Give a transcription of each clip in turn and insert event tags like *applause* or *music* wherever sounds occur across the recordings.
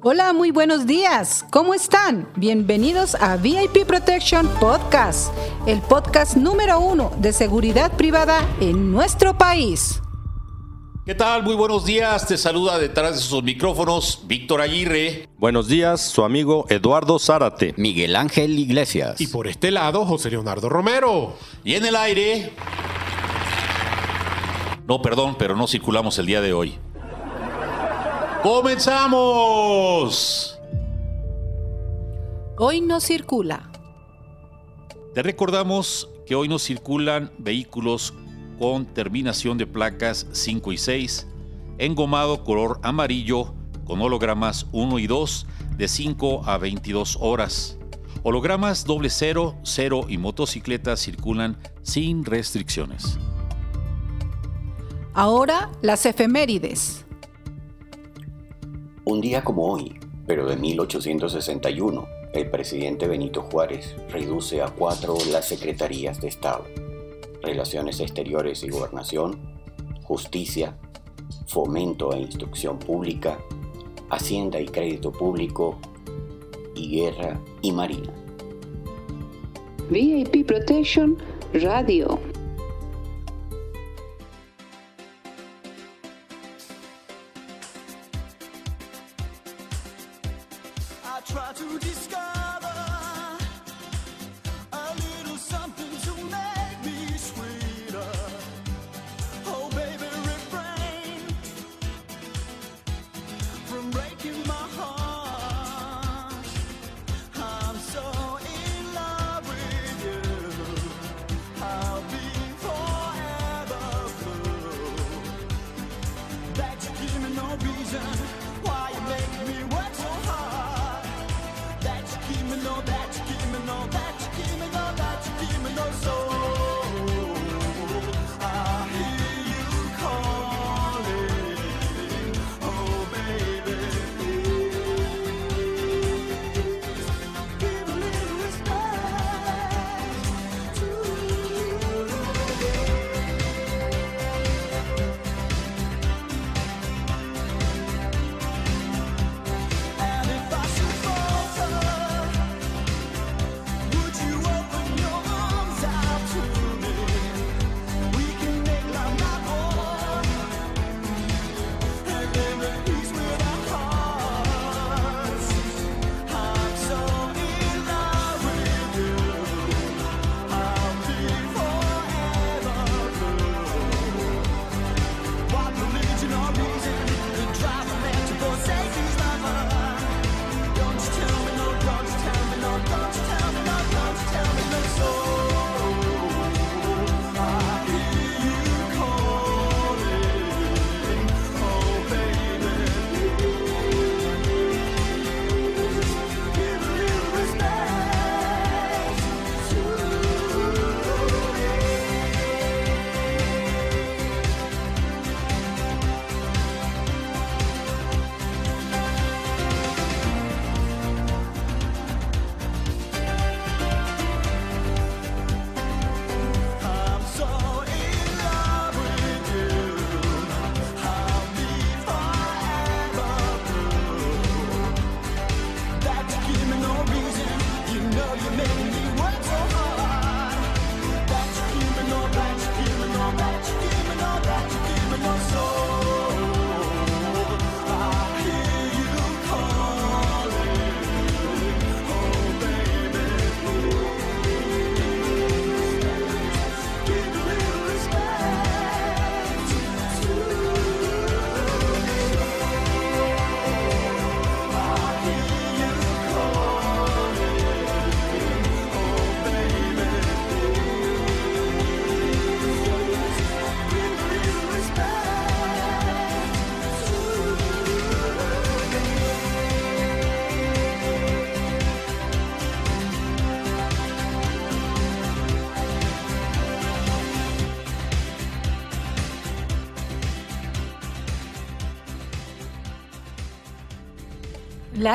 Hola, muy buenos días. ¿Cómo están? Bienvenidos a VIP Protection Podcast, el podcast número uno de seguridad privada en nuestro país. ¿Qué tal? Muy buenos días. Te saluda detrás de sus micrófonos Víctor Aguirre. Buenos días, su amigo Eduardo Zárate. Miguel Ángel Iglesias. Y por este lado, José Leonardo Romero. Y en el aire... No, perdón, pero no circulamos el día de hoy. ¡Comenzamos! Hoy no circula. Te recordamos que hoy no circulan vehículos con terminación de placas 5 y 6, engomado color amarillo con hologramas 1 y 2 de 5 a 22 horas. Hologramas doble 0, 0 y motocicletas circulan sin restricciones. Ahora las efemérides. Un día como hoy, pero de 1861, el presidente Benito Juárez reduce a cuatro las secretarías de Estado, Relaciones Exteriores y Gobernación, Justicia, Fomento e Instrucción Pública, Hacienda y Crédito Público, y Guerra y Marina. VIP Protection Radio.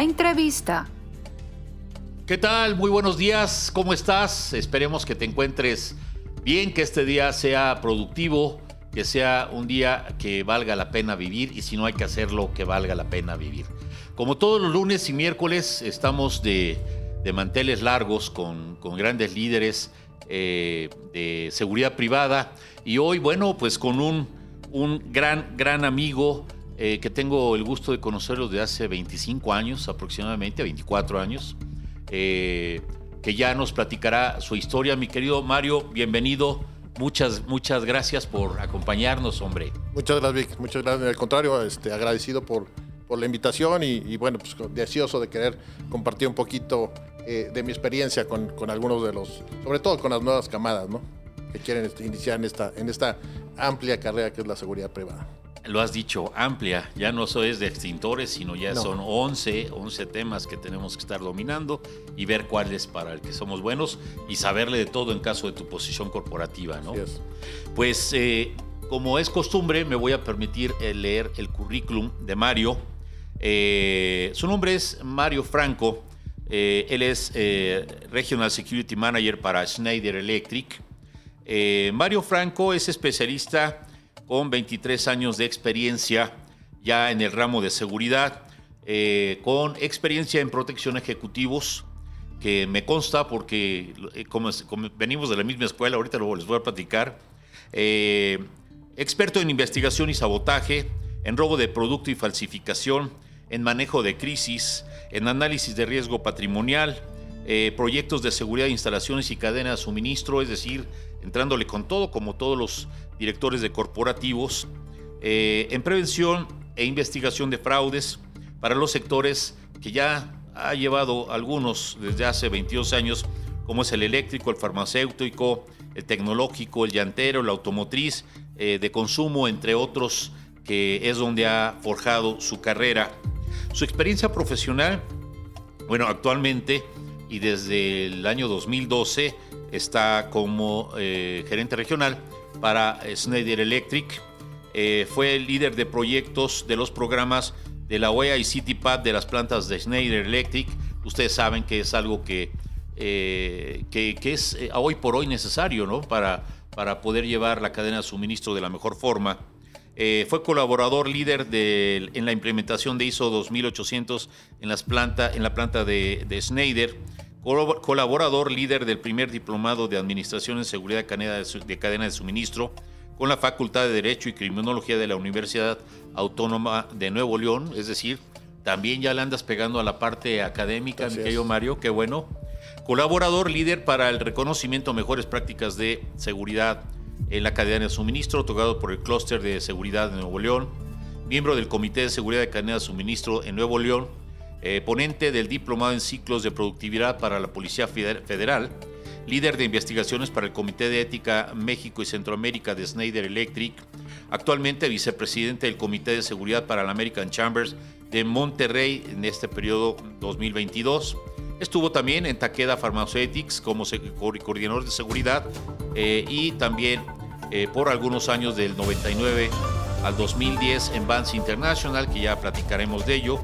Entrevista. ¿Qué tal? Muy buenos días. ¿Cómo estás? Esperemos que te encuentres bien, que este día sea productivo, que sea un día que valga la pena vivir y si no hay que hacerlo, que valga la pena vivir. Como todos los lunes y miércoles estamos de, manteles largos con, grandes líderes eh, de seguridad privada y hoy, bueno, pues con un, un gran, gran amigo eh, que tengo el gusto de conocerlo desde hace 25 años aproximadamente, 24 años, eh, que ya nos platicará su historia. Mi querido Mario, bienvenido. Muchas, muchas gracias por acompañarnos, hombre. Muchas gracias, Vic. Muchas gracias. Al contrario, este, agradecido por, por la invitación y, bueno, pues deseoso de querer compartir un poquito eh, de mi experiencia con, con, algunos de los, sobre todo con las nuevas camadas, ¿no? Que quieren este, iniciar en esta, en esta amplia carrera que es la seguridad privada lo has dicho, amplia. Ya no es de extintores, sino ya son 11, 11 temas que tenemos que estar dominando y ver cuáles para el que somos buenos y saberle de todo en caso de tu posición corporativa, ¿no? Pues eh, como es costumbre, me voy a permitir eh, leer el currículum de Mario. Eh, su nombre es Mario Franco. él es Regional Security Manager para Schneider Electric. Mario Franco es especialista con 23 años de experiencia ya en el ramo de seguridad, eh, con experiencia en protección ejecutivos, que me consta porque eh, venimos de la misma escuela, ahorita les voy a platicar, eh, experto en investigación y sabotaje, en robo de producto y falsificación, en manejo de crisis, en análisis de riesgo patrimonial, proyectos de seguridad instalaciones y cadena de suministro, es decir, entrándole con todo, como todos los directores de corporativos, eh, en prevención e investigación de fraudes para los sectores que ya ha llevado algunos desde hace 22 años, como es el eléctrico, el farmacéutico, el tecnológico, el llantero, la automotriz, eh, de consumo, entre otros, que es donde ha forjado su carrera. Su experiencia profesional, bueno, actualmente y desde el año 2012 está como eh, gerente regional para Schneider Electric. Eh, fue el líder de proyectos de los programas de la OEA y CityPad de las plantas de Schneider Electric. Ustedes saben que es algo que, eh, que, es eh, hoy por hoy necesario ¿no? para, para poder llevar la cadena de suministro de la mejor forma. fue colaborador líder de, en la implementación de ISO 2800 en, las planta, en la planta de, de Schneider colaborador líder del primer diplomado de Administración en Seguridad de Cadena de Suministro con la Facultad de Derecho y Criminología de la Universidad Autónoma de Nuevo León, es decir, también ya le andas pegando a la parte académica, mi querido Mario, qué bueno. Colaborador líder para el reconocimiento a mejores prácticas de seguridad en la cadena de suministro, otorgado por el Clúster de Seguridad de Nuevo León. Miembro del Comité de Seguridad de Cadena de Suministro en Nuevo León eh, ponente del Diplomado en Ciclos de Productividad para la Policía Federal, líder de investigaciones para el Comité de Ética México y Centroamérica de Schneider Electric, actualmente vicepresidente del Comité de Seguridad para la American Chambers de Monterrey en este periodo 2022. Estuvo también en Takeda Pharmaceutics como coordinador de seguridad eh, y también eh, por algunos años del 99 al 2010 en Vance International, que ya platicaremos de ello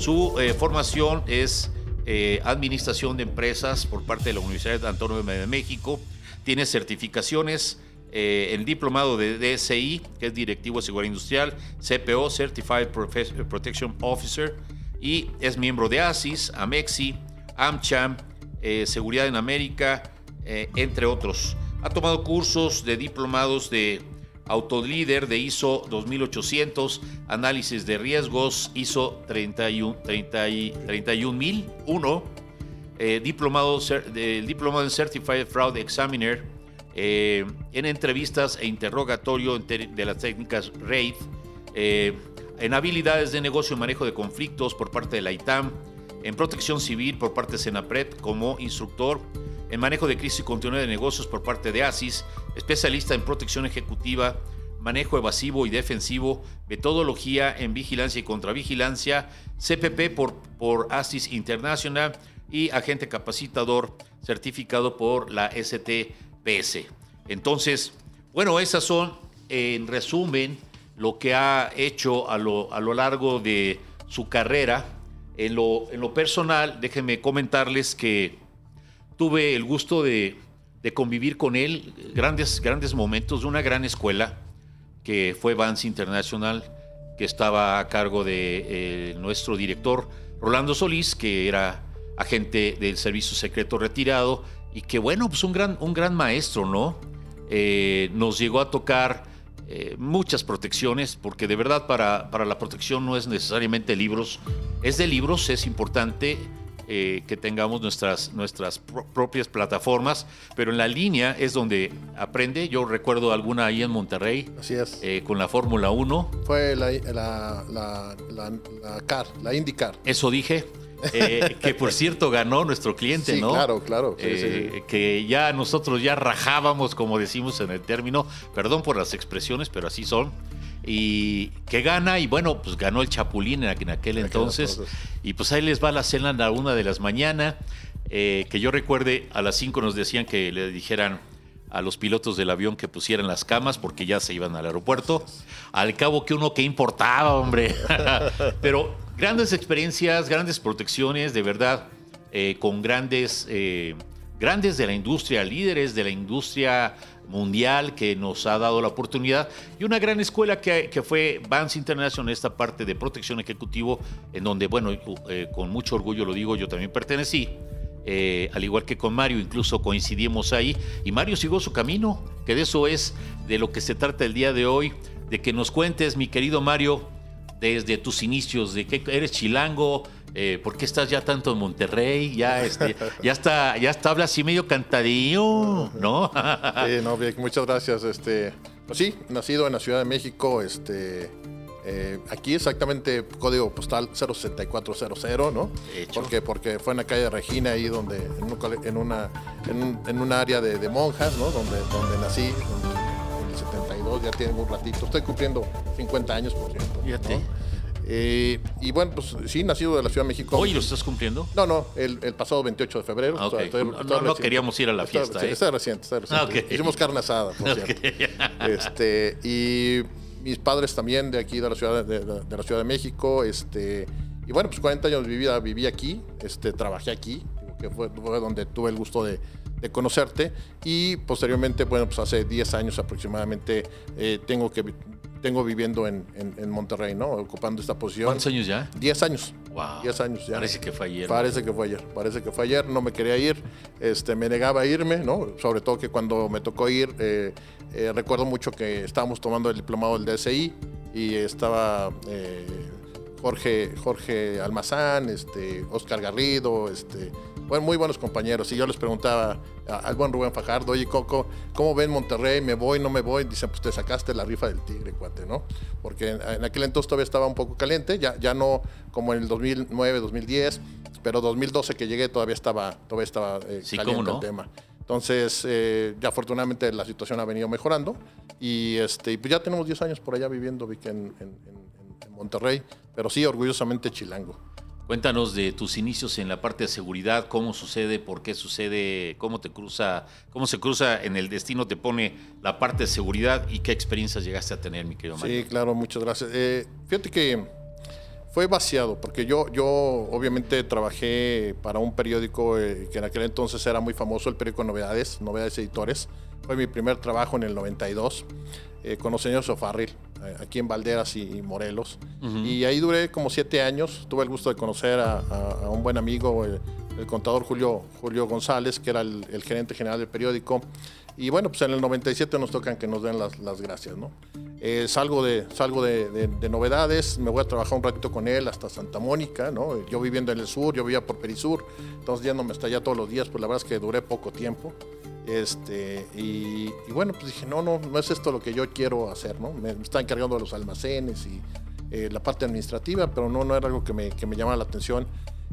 su eh, formación es eh, Administración de Empresas por parte de la Universidad Autónoma de México. Tiene certificaciones eh, en diplomado de DSI, que es Directivo de Seguridad Industrial, CPO, Certified Protection Officer, y es miembro de ASIS, AMEXI, AmCham, Seguridad en América, entre otros. Ha tomado cursos de diplomados de autolíder de ISO 2800, análisis de riesgos ISO 31, 31001, eh, diplomado, diplomado en Certified Fraud Examiner, eh, en entrevistas e interrogatorio de las técnicas RAID, eh, en habilidades de negocio y manejo de conflictos por parte de la ITAM, en protección civil por parte de Senapred como instructor, en manejo de crisis y continuidad de negocios por parte de ASIS, especialista en protección ejecutiva, manejo evasivo y defensivo, metodología en vigilancia y contravigilancia, CPP por, por ASIS International y agente capacitador certificado por la STPS. Entonces, bueno, esas son en resumen lo que ha hecho a lo, a lo largo de su carrera. En lo, en lo personal, déjenme comentarles que tuve el gusto de, convivir con él, grandes, grandes momentos de una gran escuela. que fue Vance International, que estaba a cargo de eh, nuestro director Rolando Solís, que era agente del servicio secreto retirado y que bueno, pues un gran, un gran maestro, ¿no? Eh, nos llegó a tocar eh, muchas protecciones, porque de verdad para, para la protección no es necesariamente libros, es de libros, es importante eh, que tengamos nuestras, nuestras propias plataformas, pero en la línea es donde aprende. Yo recuerdo alguna ahí en Monterrey. Así es. Eh, con la Fórmula 1. Fue la, la, la, la, CAR, la IndyCar. Eso dije. Eh, *laughs* que por cierto ganó nuestro cliente, sí, ¿no? Claro, claro. Que ya nosotros ya rajábamos, como decimos en el término, perdón por las expresiones, pero así son y que gana y bueno, pues ganó el Chapulín en aquel entonces y pues ahí les va la cena a la una de las mañana, eh, que yo recuerde a las cinco nos decían que le dijeran a los pilotos del avión que pusieran las camas porque ya se iban al aeropuerto. Al cabo que uno que importaba, hombre. *laughs* Pero grandes experiencias, grandes protecciones, de verdad, eh, con grandes, eh, grandes de la industria, líderes de la industria mundial que nos ha dado la oportunidad y una gran escuela que, fue Vance International, esta parte de protección ejecutivo, en donde, bueno, eh, con mucho orgullo lo digo, yo también pertenecí. Eh, al igual que con Mario, incluso coincidimos ahí, y Mario siguió su camino, que de eso es de lo que se trata el día de hoy, de que nos cuentes, mi querido Mario, desde tus inicios, de que eres chilango, eh, ¿por qué estás ya tanto en Monterrey? Ya, este, *laughs* ya está, ya está, habla así medio cantadillo, ¿no? *laughs* sí, no, bien, muchas gracias. Este, pues sí, nacido en la Ciudad de México, este, eh, aquí exactamente código postal 06400, ¿no? Porque, porque fue en la calle de Regina, ahí donde, en, una, en, un, área de, monjas, ¿no? Donde, donde nací, en el 72, ya tiene un ratito. Estoy cumpliendo 50 años, por cierto. Fíjate. Eh, y bueno, pues sí, nacido de la Ciudad de México. ¿Hoy lo estás cumpliendo? No, no, el, pasado 28 de febrero. Ah, no, queríamos ir a la fiesta. Está, ¿eh? está reciente, está reciente. Ah, Hicimos carne asada, por *laughs* cierto. Este, y mis padres también de aquí, de la Ciudad de, la Ciudad de México. Este, y bueno, pues 40 años viví, viví aquí, este, trabajé aquí, que fue, donde tuve el gusto de, conocerte. Y posteriormente, bueno, pues hace 10 años aproximadamente eh, tengo que tengo viviendo en, Monterrey, ¿no? Ocupando esta posición. ¿Cuántos años ya? Diez años. Wow. Diez años ya. Parece que fue ayer. Parece que fue ayer. Parece que fue ayer. No me quería ir. Este, me negaba a irme, ¿no? Sobre todo que cuando me tocó ir, eh, eh, recuerdo mucho que estábamos tomando el diplomado del DSI y estaba eh, Jorge, Jorge Almazán, este, Oscar Garrido, este, bueno, muy buenos compañeros. Y yo les preguntaba al buen Rubén Fajardo, oye, Coco, ¿cómo ven Monterrey? ¿Me voy, no me voy? Dicen, pues te sacaste la rifa del tigre, cuate, ¿no? Porque en, aquel entonces todavía estaba un poco caliente, ya, ya no como en el 2009, 2010, pero 2012 que llegué todavía estaba, todavía estaba eh, caliente el tema. Entonces, eh, ya afortunadamente la situación ha venido mejorando y este, pues ya tenemos 10 años por allá viviendo, Vic, en, en Monterrey, pero sí, orgullosamente chilango. Cuéntanos de tus inicios en la parte de seguridad, cómo sucede, por qué sucede, cómo te cruza, cómo se cruza en el destino, te pone la parte de seguridad y qué experiencias llegaste a tener, mi querido Mario. Sí, claro, muchas gracias. Eh, fíjate que fue vaciado, porque yo, yo obviamente trabajé para un periódico eh, que en aquel entonces era muy famoso, el periódico Novedades, Novedades Editores. Fue mi primer trabajo en el 92 eh, con los señores Sofarril, aquí en Valderas y, Morelos. Y ahí duré como siete años. Tuve el gusto de conocer a, un buen amigo, el, contador Julio, Julio González, que era el, gerente general del periódico. Y bueno, pues en el 97 nos tocan que nos den las, las gracias, ¿no? Eh, salgo de, salgo de, novedades, me voy a trabajar un ratito con él hasta Santa Mónica, ¿no? Yo viviendo en el sur, yo vivía por Perisur, entonces yéndome hasta allá todos los días, pues la verdad es que duré poco tiempo. Este, y, bueno, pues dije, no, no, no es esto lo que yo quiero hacer, ¿no? Me, están encargando de los almacenes y eh, la parte administrativa, pero no, no era algo que me, que me llamaba la atención.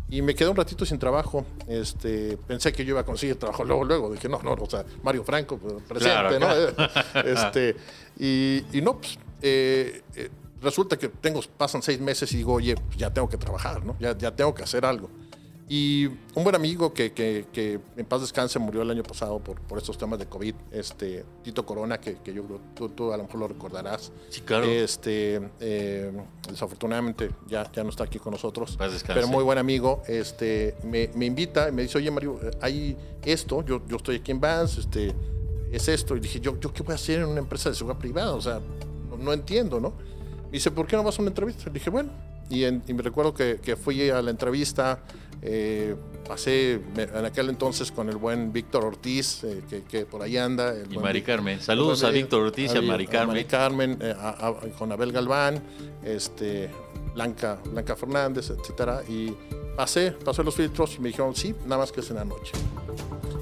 Y me quedé un ratito sin trabajo. Este, pensé que yo iba a conseguir trabajo luego, luego. Dije, no, no, o sea, Mario Franco, pues, presente, ¿no? *laughs* Este, y, y, no, pues, eh, eh, resulta que tengo, pasan seis meses y digo, oye, pues, ya tengo que trabajar, ¿no? Ya, ya tengo que hacer algo. Y un buen amigo que, que, que, en paz descanse murió el año pasado por, por estos temas de COVID, este, Tito Corona, que, que yo tú, tú, a lo mejor lo recordarás. Sí, claro. Este, eh, desafortunadamente ya, ya no está aquí con nosotros, pero muy buen amigo. Este, me, me, invita y me dice, oye Mario, hay esto, yo, yo estoy aquí en Vans, este, es esto. Y dije, ¿yo, ¿yo qué voy a hacer en una empresa de seguridad privada? O sea, no entiendo, ¿no? Me dice, ¿por qué no vas a una entrevista? Le dije, bueno. Y, en- y me recuerdo que fui a la entrevista, eh, pasé en aquel entonces con el buen Víctor Ortiz, eh, que, que por ahí anda. el Y Mari Carmen. Saludos a Víctor Ortiz y a Mari Carmen. Carmen, eh, a- a- con Abel Galván, este, Blanca, Blanca Fernández, etcétera. Y pasé, pasé los filtros y me dijeron, sí, nada más que es en la noche.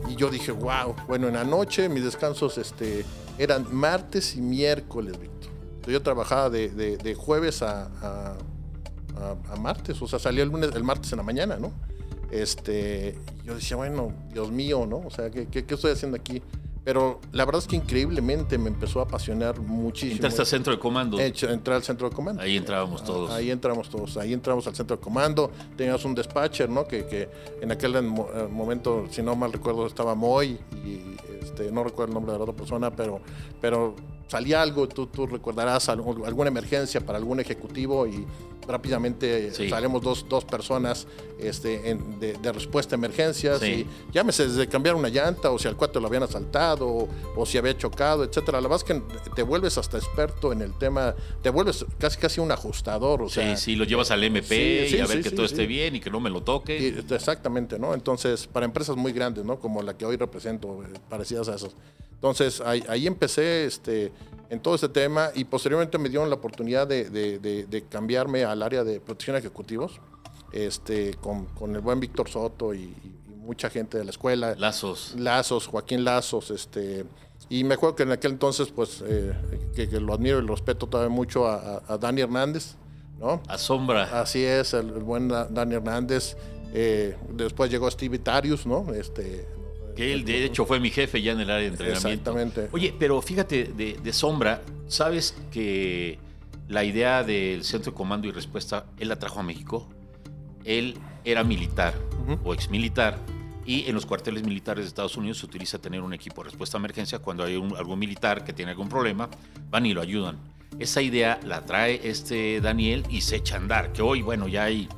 Y yo dije, wow, bueno, en la noche mis descansos este, eran martes y miércoles, Víctor. Yo trabajaba de, de- de jueves a, a- a- a martes, o sea, salía el lunes, el martes en la mañana, ¿no? Este, yo decía, bueno, Dios mío, ¿no? O sea, ¿qué, qué, qué estoy haciendo aquí? Pero la verdad es que increíblemente me empezó a apasionar muchísimo. Entraste al centro de comando. Hecho, entrar al centro de comando. Ahí entrábamos todos. Ahí entramos todos, ahí entramos al centro de comando. Teníamos un dispatcher, ¿no? Que, que en aquel eh, momento, si no mal recuerdo, estaba Moy y este, no recuerdo el nombre de la otra persona, pero, pero salía algo, tú, tú recordarás algo- alguna emergencia para algún ejecutivo y rápidamente Sí. salimos dos, dos personas este, en- de, de respuesta a emergencias Sí. y llámese desde cambiar una llanta o si al cuate lo habían asaltado o, o si había chocado, etcétera. La verdad es que te vuelves hasta experto en el tema, te vuelves casi casi un ajustador, o sea, sí, sí, lo llevas al MP Sí, sí, y a ver sí, que sí, todo sí. esté bien y que no me lo toque. y- exactamente, ¿no? Entonces, para empresas muy grandes, ¿no? Como la que hoy represento, eh, parecidas a esas. Entonces, ahí, ahí empecé este, en todo este tema y posteriormente me dieron la oportunidad de, de- de- de cambiarme al área de protección ejecutivos, este, con, con el buen Víctor Soto y, y mucha gente de la escuela. Lazos. Lazos, Joaquín Lazos, este, y me acuerdo que en aquel entonces, pues, eh, que, que lo admiro y lo respeto todavía mucho a, a- a Dani Hernández, ¿no? Asombra. Así es, el, el buen Da- Dani Hernández. eh, después llegó Steve Itarius, ¿no? Este, Que él, de hecho, fue mi jefe ya en el área de entrenamiento. Exactamente. Oye, pero fíjate, de, de Sombra, ¿sabes que la idea del Centro de Comando y Respuesta, él la trajo a México? Él era militar o exmilitar y en los cuarteles militares de Estados Unidos se utiliza tener un equipo de respuesta a emergencia cuando hay un- algún militar que tiene algún problema, van y lo ayudan. Esa idea la trae este Daniel y se echa a andar, que hoy, bueno, ya hay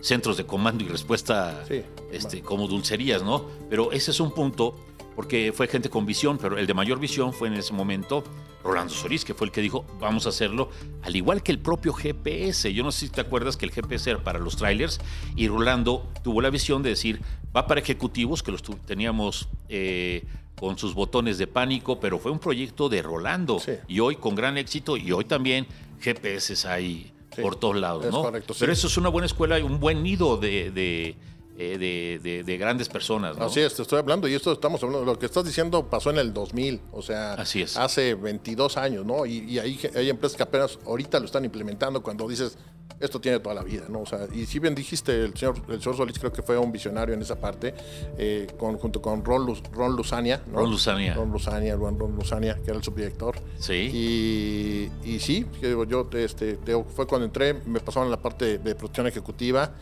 centros de comando y respuesta Sí. Este, como dulcerías, ¿no? Pero ese es un punto, porque fue gente con visión, pero el de mayor visión fue en ese momento Rolando Solís, que fue el que dijo, vamos a hacerlo, al igual que el propio GPS. Yo no sé si te acuerdas que el GPS era para los trailers y Rolando tuvo la visión de decir, va para ejecutivos, que los teníamos eh, con sus botones de pánico, pero fue un proyecto de Rolando. Sí. Y hoy con gran éxito, y hoy también GPS hay Sí, por todos lados, es ¿no? correcto, sí. Pero eso es una buena escuela y un buen nido de, de, eh, de- de- de grandes personas, ¿no? Así es, te estoy hablando y esto estamos hablando, lo que estás diciendo pasó en el 2000, o sea, Así es. hace 22 años, ¿no? Y, y hay, hay empresas que apenas ahorita lo están implementando cuando dices, esto tiene toda la vida, ¿no? O sea, y si bien dijiste, el señor, el señor Solís creo que fue un visionario en esa parte, eh, con, junto con Ron, Luz- Ron Luzania, ¿no? Ron Luzania. Ron Luzania, buen Ron Luzania, que era el subdirector. Sí. Y, y sí, yo este, fue cuando entré, me pasaron la parte de protección ejecutiva.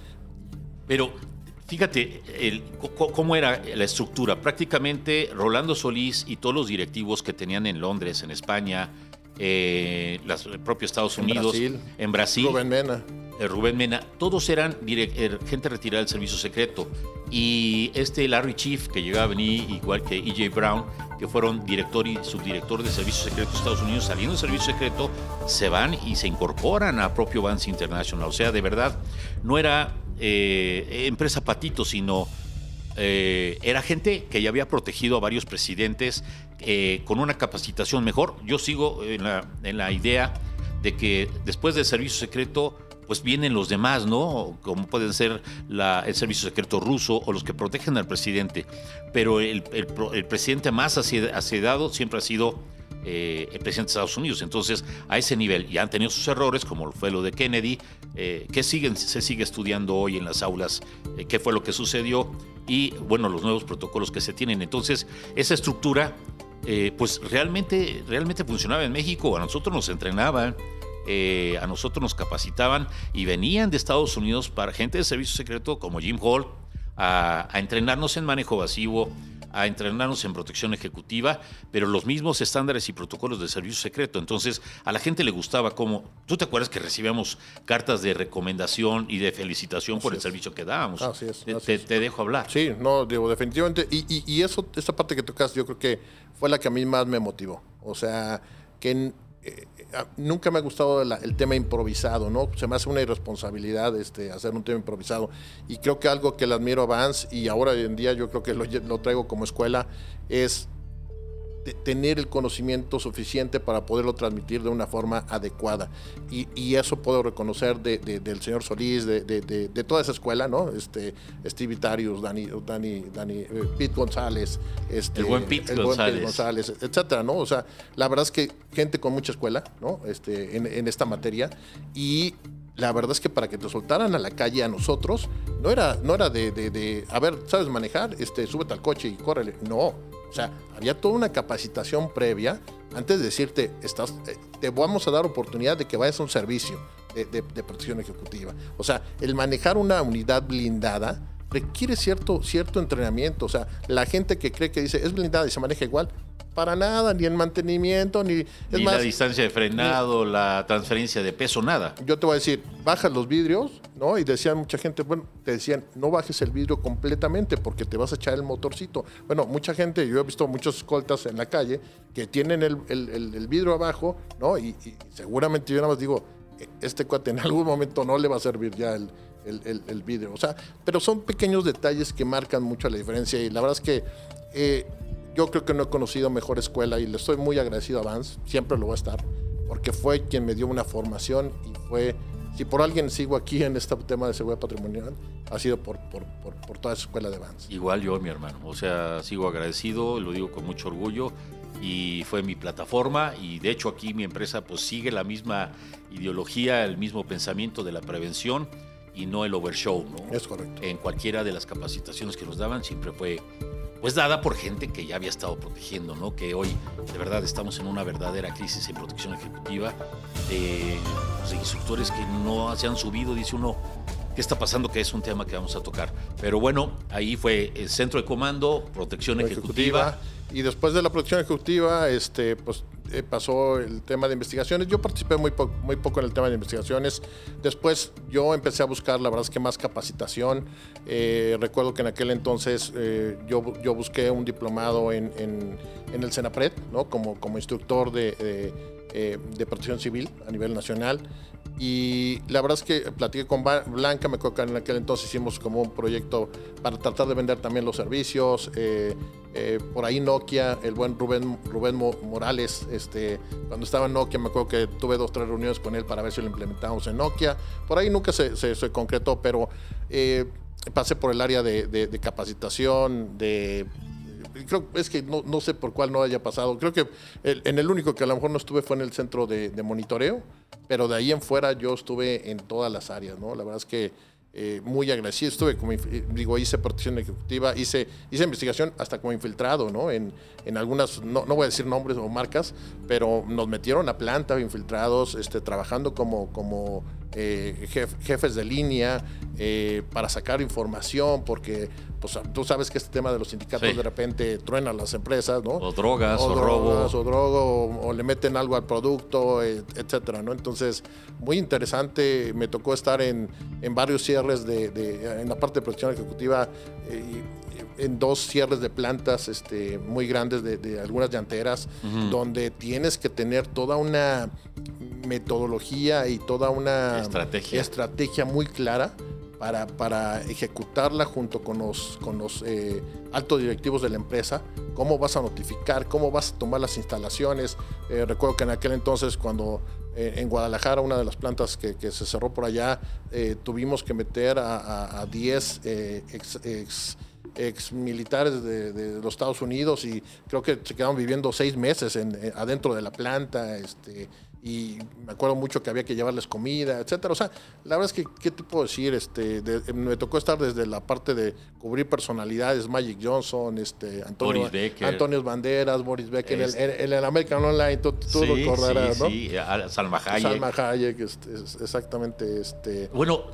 Pero fíjate el- cómo era la estructura. Prácticamente Rolando Solís y todos los directivos que tenían en Londres, en España, eh, las- el propio Estados En Unidos, Brasil. en Brasil, Rubén Mena. eh, Rubén Mena, todos eran er, gente retirada del servicio secreto. Y este Larry Chief, que llegaba a venir igual que E.J. Brown, que fueron director y subdirector de servicio secreto de Estados Unidos, saliendo del servicio secreto, se van y se incorporan a propio Vance International. O sea, de verdad, no era eh, empresa patito, sino eh, era gente que ya había protegido a varios presidentes eh, con una capacitación mejor. Yo sigo en la, en la idea de que después del servicio secreto, pues vienen los demás, ¿no? Como pueden ser el servicio secreto ruso o los que protegen al presidente. Pero el, el presidente más asie- asedado siempre ha sido eh, el presidente de Estados Unidos. Entonces, a ese nivel, ya han tenido sus errores, como fue lo de Kennedy, eh, que siguen, se sigue estudiando hoy en las aulas eh, qué fue lo que sucedió y, bueno, los nuevos protocolos que se tienen. Entonces, esa estructura, eh, pues realmente, realmente funcionaba en México. A nosotros nos entrenaban. eh, a nosotros nos capacitaban y venían de Estados Unidos para gente de servicio secreto como Jim Hall a, entrenarnos en manejo vasivo, a entrenarnos en protección ejecutiva, pero los mismos estándares y protocolos de servicio secreto. Entonces, a la gente le gustaba como, tú te acuerdas que recibíamos cartas de recomendación y de felicitación por el es. servicio que dábamos. Así es, así te- dejo hablar. Sí, no, digo, definitivamente. Y, y, y eso, esta parte que tocas, yo creo que fue la que a mí más me motivó. O sea, que en, eh, nunca me ha gustado el tema improvisado, ¿no? Se me hace una irresponsabilidad este, hacer un tema improvisado. Y creo que algo que le admiro a Vance, y ahora hoy en día yo creo que lo, traigo como escuela, es tener el conocimiento suficiente para poderlo transmitir de una forma adecuada. Y, y eso puedo reconocer de- de- del señor Solís, de, de- de- de toda esa escuela, ¿no? Este, Steve Vitarius, Dani, Dani, Dani eh, Pete González, este, El buen Pete González. González, etcétera, ¿no? O sea, la verdad es que gente con mucha escuela, ¿no? Este, en, en esta materia. Y la verdad es que para que te soltaran a la calle a nosotros, no era, no era de, de- de, a ver, ¿sabes manejar? Este, súbete al coche y córrele. No. O sea, había toda una capacitación previa antes de decirte, estás, eh, te vamos a dar oportunidad de que vayas a un servicio de, de- de protección ejecutiva. O sea, el manejar una unidad blindada requiere cierto, cierto entrenamiento. O sea, la gente que cree que dice, es blindada y se maneja igual, para nada, ni en mantenimiento, ni... Es Ni más, la distancia de frenado, la transferencia de peso, nada. yo te voy a decir, bajas los vidrios, ¿no? Y decían mucha gente, bueno, te decían, no bajes el vidrio completamente porque te vas a echar el motorcito. Bueno, mucha gente, yo he visto muchos escoltas en la calle que tienen el, el- el- el vidrio abajo, ¿no? Y, y seguramente yo nada más digo, "E- este cuate en algún momento no le va a servir ya el, el- el- el vidrio. O sea, pero son pequeños detalles que marcan mucho la diferencia y la verdad es que... eh, yo creo que no he conocido mejor escuela y le estoy muy agradecido a Vance, siempre lo voy a estar, porque fue quien me dio una formación y fue, si por alguien sigo aquí en este tema de seguridad patrimonial, ha sido por, por, por, por toda esa escuela de Vance. Igual yo, mi hermano. O sea, sigo agradecido, lo digo con mucho orgullo. Y fue mi plataforma y de hecho aquí mi empresa pues sigue la misma ideología, el mismo pensamiento de la prevención y no el overshow, ¿no? Es correcto. En cualquiera de las capacitaciones que nos daban siempre fue pues dada por gente que ya había estado protegiendo, ¿no? Que hoy de verdad estamos en una verdadera crisis en protección ejecutiva de, pues, de instructores que no se han subido, dice uno, ¿qué está pasando? Que es un tema que vamos a tocar. Pero bueno, ahí fue el centro de comando, protección ejecutiva. Y después de la protección ejecutiva, este, pues eh, pasó el tema de investigaciones. Yo participé muy, po- muy poco en el tema de investigaciones. Después yo empecé a buscar, la verdad es que más capacitación. Eh, recuerdo que en aquel entonces eh, yo, bu- yo busqué un diplomado en, el Senapred, ¿no? como, instructor de, protección civil a nivel nacional. Y la verdad es que platiqué con Blanca, me acuerdo que en aquel entonces hicimos como un proyecto para tratar de vender también los servicios. Eh, por ahí Nokia, el buen Rubén, Rubén Mo- Morales, este, cuando estaba en Nokia, me acuerdo que tuve dos, tres reuniones con él para ver si lo implementábamos en Nokia. Por ahí nunca se, se- concretó, pero eh, pasé por el área de, capacitación, de... Creo, es que no, no sé por cuál no haya pasado. Creo que en el único que a lo mejor no estuve fue en el centro de, de monitoreo, pero de ahí en fuera yo estuve en todas las áreas, ¿no? La verdad es que eh, muy agradecido. Estuve como, eh, digo, hice protección ejecutiva, hice, hice investigación hasta como infiltrado, ¿no? En, en algunas, no, no voy a decir nombres o marcas, pero nos metieron a planta infiltrados, este, trabajando como, como eh, jef- jefes de línea eh, para sacar información, porque pues, tú sabes que este tema de los sindicatos Sí. de repente truenan las empresas, ¿no? O drogas, o, drogas, robo. o drogo, o, o le meten algo al producto, eh, etcétera, ¿no? Entonces, muy interesante. Me tocó estar en, en varios cierres de, de- en la parte de protección ejecutiva, eh, y- en dos cierres de plantas este, muy grandes de, de algunas llanteras, donde tienes que tener toda una metodología y toda una Estrategia. estrategia muy clara para, para ejecutarla junto con los, con los eh, altos directivos de la empresa, cómo vas a notificar, cómo vas a tomar las instalaciones. Eh, recuerdo que en aquel entonces cuando eh, en Guadalajara, una de las plantas que, que se cerró por allá, eh, tuvimos que meter a, a- a 10 eh, ex, ex- ex militares de, los Estados Unidos y creo que se quedaron viviendo seis meses en- en- adentro de la planta. Este, y me acuerdo mucho que había que llevarles comida, etcétera. O sea, la verdad es que, ¿qué te puedo decir? Este, de- me tocó estar desde la parte de cubrir personalidades, Magic Johnson, este, Antonio, Boris Becker. Antonio Banderas, Boris Becker, en el, Este. el American Online, tú, tú sí, recordarás, sí, ¿no? sí, a- Salma Hayek. Salma Hayek, este, es- exactamente, este... Bueno,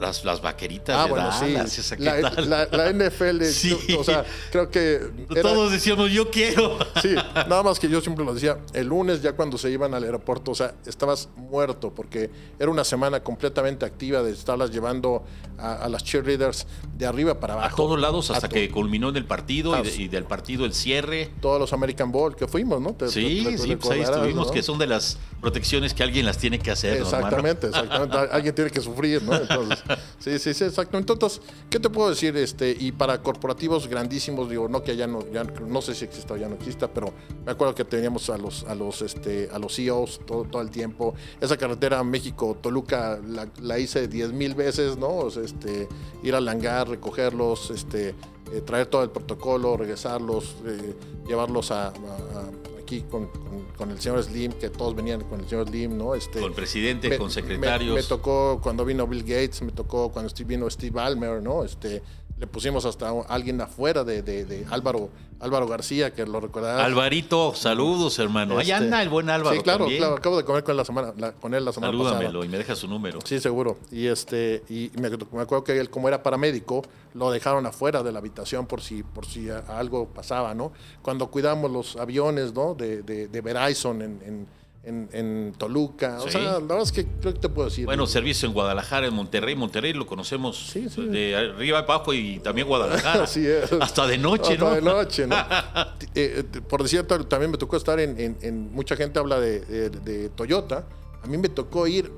las, las, vaqueritas Ah, de bueno, sí. Dallas, esa, ¿qué La, tal? la- la NFL, *laughs* Sí. o sea, creo que... era- Todos decíamos, yo quiero. Sí, *laughs* nada más que yo siempre lo decía, el lunes ya cuando se iban al aeropuerto sea, estabas muerto porque era una semana completamente activa de estarlas llevando a, a las cheerleaders de arriba para abajo. A todos lados hasta que culminó en el partido y, de- sí. y del partido el cierre. Todos los American Bowl que fuimos, ¿no? Te- Sí, te- te sí, pues ahí estuvimos, ¿no? que son de las protecciones que alguien las tiene que hacer. Exactamente, exactamente. Al- *laughs* Alguien tiene que sufrir, ¿no? Entonces, sí, sí, sí, exactamente. Entonces, ¿qué te puedo decir? Este, y para corporativos grandísimos, digo, no que ya no, ya no sé si exista o ya no exista, pero me acuerdo que teníamos a los, a los, este, a los CEOs todo, todo el tiempo. Esa carretera México-Toluca la, la hice 10 mil veces, ¿no? O sea, este, ir al hangar, recogerlos, este, eh, traer todo el protocolo, regresarlos, eh, llevarlos a, a- a- aquí con, con- con el señor Slim, que todos venían con el señor Slim, ¿no? Este, Con el presidente, me- con secretarios. Me, tocó cuando vino Bill Gates, me tocó cuando vino Steve Ballmer, ¿no? Este, le pusimos hasta alguien afuera de, de- de Álvaro, Álvaro García, que lo recordarás. Alvarito, saludos, hermano. Ahí Este, anda el buen Álvaro Sí, claro, también. claro. Acabo de comer con, él la semana, la- con él la semana Salúdamelo pasada. y me deja su número. Sí, seguro. Y este y me, me acuerdo que él, como era paramédico, lo dejaron afuera de la habitación por si por si algo pasaba, ¿no? Cuando cuidamos los aviones, ¿no? De, de, de Verizon en, en, en- en Toluca. O sea, la verdad es que creo que te puedo decir. Bueno, servicio en Guadalajara, en Monterrey. Monterrey lo conocemos Sí, sí. de arriba abajo y también Guadalajara. *laughs* Así es. Hasta de noche, Hasta ¿no? de noche, ¿no? *laughs* Eh, por cierto, también me tocó estar en, en- en- mucha gente habla de, de- de Toyota. A mí me tocó ir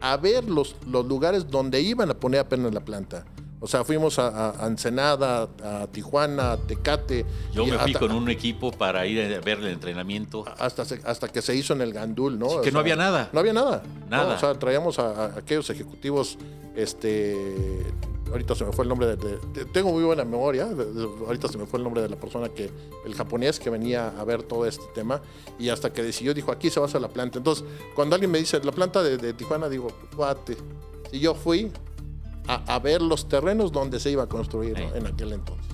a ver los, los lugares donde iban a poner apenas la planta. O sea, fuimos a, Ensenada, a Tijuana, a Tecate. Yo me fui hasta, con un equipo para ir a ver el entrenamiento. hasta, hasta que se hizo en el Gandul, ¿no? Sí, O que no había nada. No había nada. Nada. No, o sea, traíamos a, a aquellos ejecutivos, este, ahorita se me fue el nombre de, de- de- tengo muy buena memoria, de- ahorita se me fue el nombre de la persona que, el japonés que venía a ver todo este tema y hasta que decidió, dijo, aquí se va a hacer la planta. Entonces, cuando alguien me dice, la planta de, Tijuana, digo, cuate, y yo fui a, a ver los terrenos donde se iba a construir ¿no? En aquel entonces.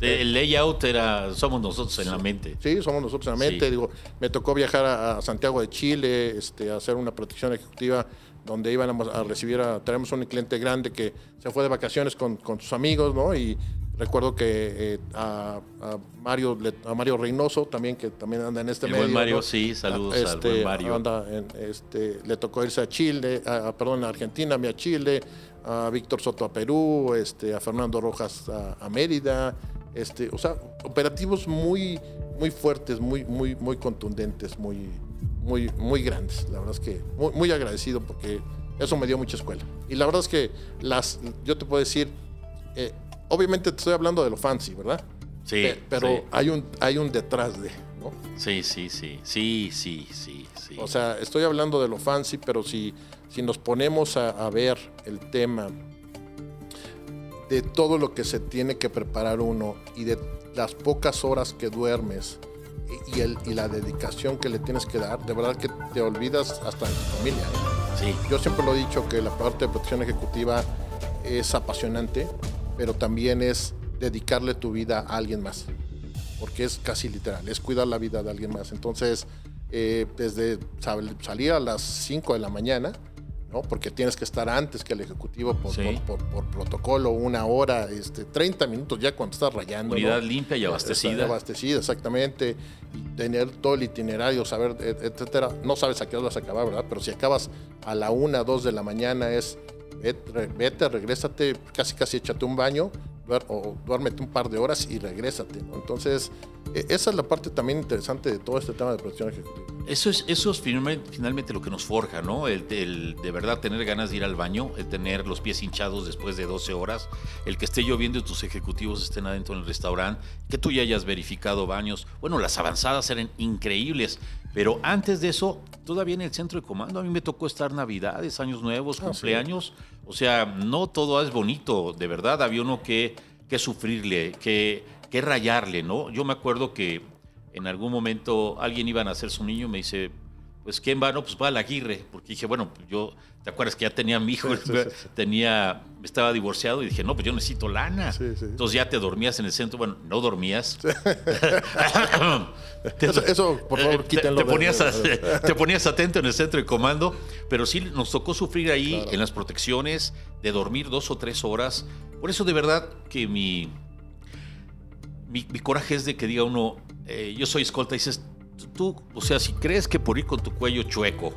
El layout era, somos nosotros en la mente. Sí, somos nosotros en la mente. Sí. Digo, me tocó viajar a, a Santiago de Chile, este, a hacer una protección ejecutiva donde íbamos a recibir a, tenemos un cliente grande que se fue de vacaciones con, con sus amigos, ¿no? Y recuerdo que eh, a, a Mario a Mario Reynoso también que también anda en este El medio. buen Mario, ¿no? sí, saludos Ah, al buen Mario. anda en, este, le tocó irse a Chile, a, perdón, a Argentina, a Chile, a Víctor Soto a Perú, este, a Fernando Rojas a, a Mérida, este, o sea, operativos muy, muy fuertes, muy, muy, muy contundentes, muy, muy, muy grandes. La verdad es que muy, muy agradecido porque eso me dio mucha escuela. Y la verdad es que las, yo te puedo decir, eh, obviamente te estoy hablando de lo fancy, ¿verdad? Sí, Pe- pero sí. hay un, hay un detrás de, ¿no? Sí, sí, sí, sí, sí, sí, sí. O sea, estoy hablando de lo fancy, pero si, si nos ponemos a, a ver el tema de todo lo que se tiene que preparar uno y de las pocas horas que duermes y, el, y la dedicación que le tienes que dar, de verdad que te olvidas hasta de tu familia. sí, Yo siempre lo he dicho que la parte de protección ejecutiva es apasionante, pero también es dedicarle tu vida a alguien más, porque es casi literal, es cuidar la vida de alguien más. Entonces, eh, desde sal- salir a las 5 de la mañana, ¿no? porque tienes que estar antes que el ejecutivo por, Sí. por- por- por protocolo, una hora, este, 30 minutos ya cuando estás rayando. ¿no? unidad limpia y abastecida. Abastecida, exacamente. Y tener todo el itinerario, saber, et- etcétera. No sabes a qué hora vas a acabar, ¿verdad? Pero si acabas a la una, dos de la mañana, es vete, re- vete regrésate, casi casi échate un baño, o duérmete un par de horas y regrésate. Entonces, e- esa es la parte también interesante de todo este tema de protección ejecutiva. Eso es, eso es finalmente, finalmente lo que nos forja, ¿no? El, el de verdad tener ganas de ir al baño, el tener los pies hinchados después de 12 horas, el que esté lloviendo y tus ejecutivos estén adentro en el restaurante, que tú ya hayas verificado baños. Bueno, las avanzadas eran increíbles, pero antes de eso, todavía en el centro de comando, a mí me tocó estar Navidades, Años Nuevos, Ah, sí. cumpleaños. O sea, no todo es bonito, de verdad, había uno que, que sufrirle, que, que rayarle, ¿no? Yo me acuerdo que en algún momento alguien iba a nacer su niño y me dice, pues ¿quién va? No, pues va a la Aguirre, porque dije, bueno, yo, ¿te acuerdas que ya tenía a mi hijo? Sí, sí, *laughs* sí, sí. Tenía, estaba divorciado y dije, no, pues yo necesito lana. Sí, sí. Entonces ya te dormías en el centro, bueno, no dormías. Te- *laughs* Eso, eso, por favor, eh, te- quítenlo. Te, de- ponías, a- *laughs* te ponías atento en el centro de comando, pero sí nos tocó sufrir ahí Claro. en las protecciones, de dormir dos o tres horas. Por eso de verdad que mi, mi, mi coraje es de que diga uno, eh, yo soy escolta, y dices, tú, o sea, si crees que por ir con tu cuello chueco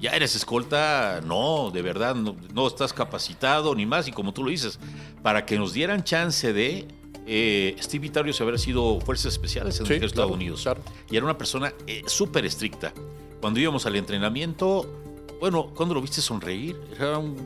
ya eres escolta, no, de verdad, no, estás capacitado ni más. Y como tú lo dices, para que nos dieran chance de. Eh, Steve Vitario se haber sido fuerzas especiales en los Estados Unidos. Y era una persona eh, súper estricta. Cuando íbamos al entrenamiento, bueno, cuando lo viste sonreír, era un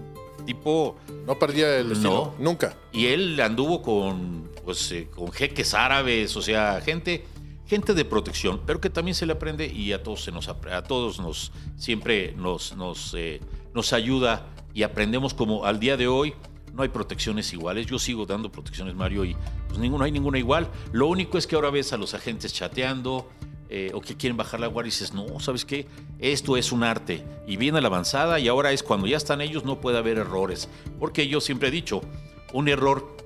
tipo. No perdía el estilo, nunca. Y él anduvo con, pues, eh, con jeques árabes, o sea, gente gente de protección, pero que también se le aprende y a todos se nos a todos nos siempre nos nos, eh, nos ayuda y aprendemos como al día de hoy no hay protecciones iguales. Yo sigo dando protecciones, Mario, y pues ninguno hay ninguna igual. Lo único es que ahora ves a los agentes chateando eh, o que quieren bajar la guardia y dices, no, ¿sabes qué? Esto es un arte y viene la avanzada y ahora es cuando ya están ellos, no puede haber errores. Porque yo siempre he dicho, un error,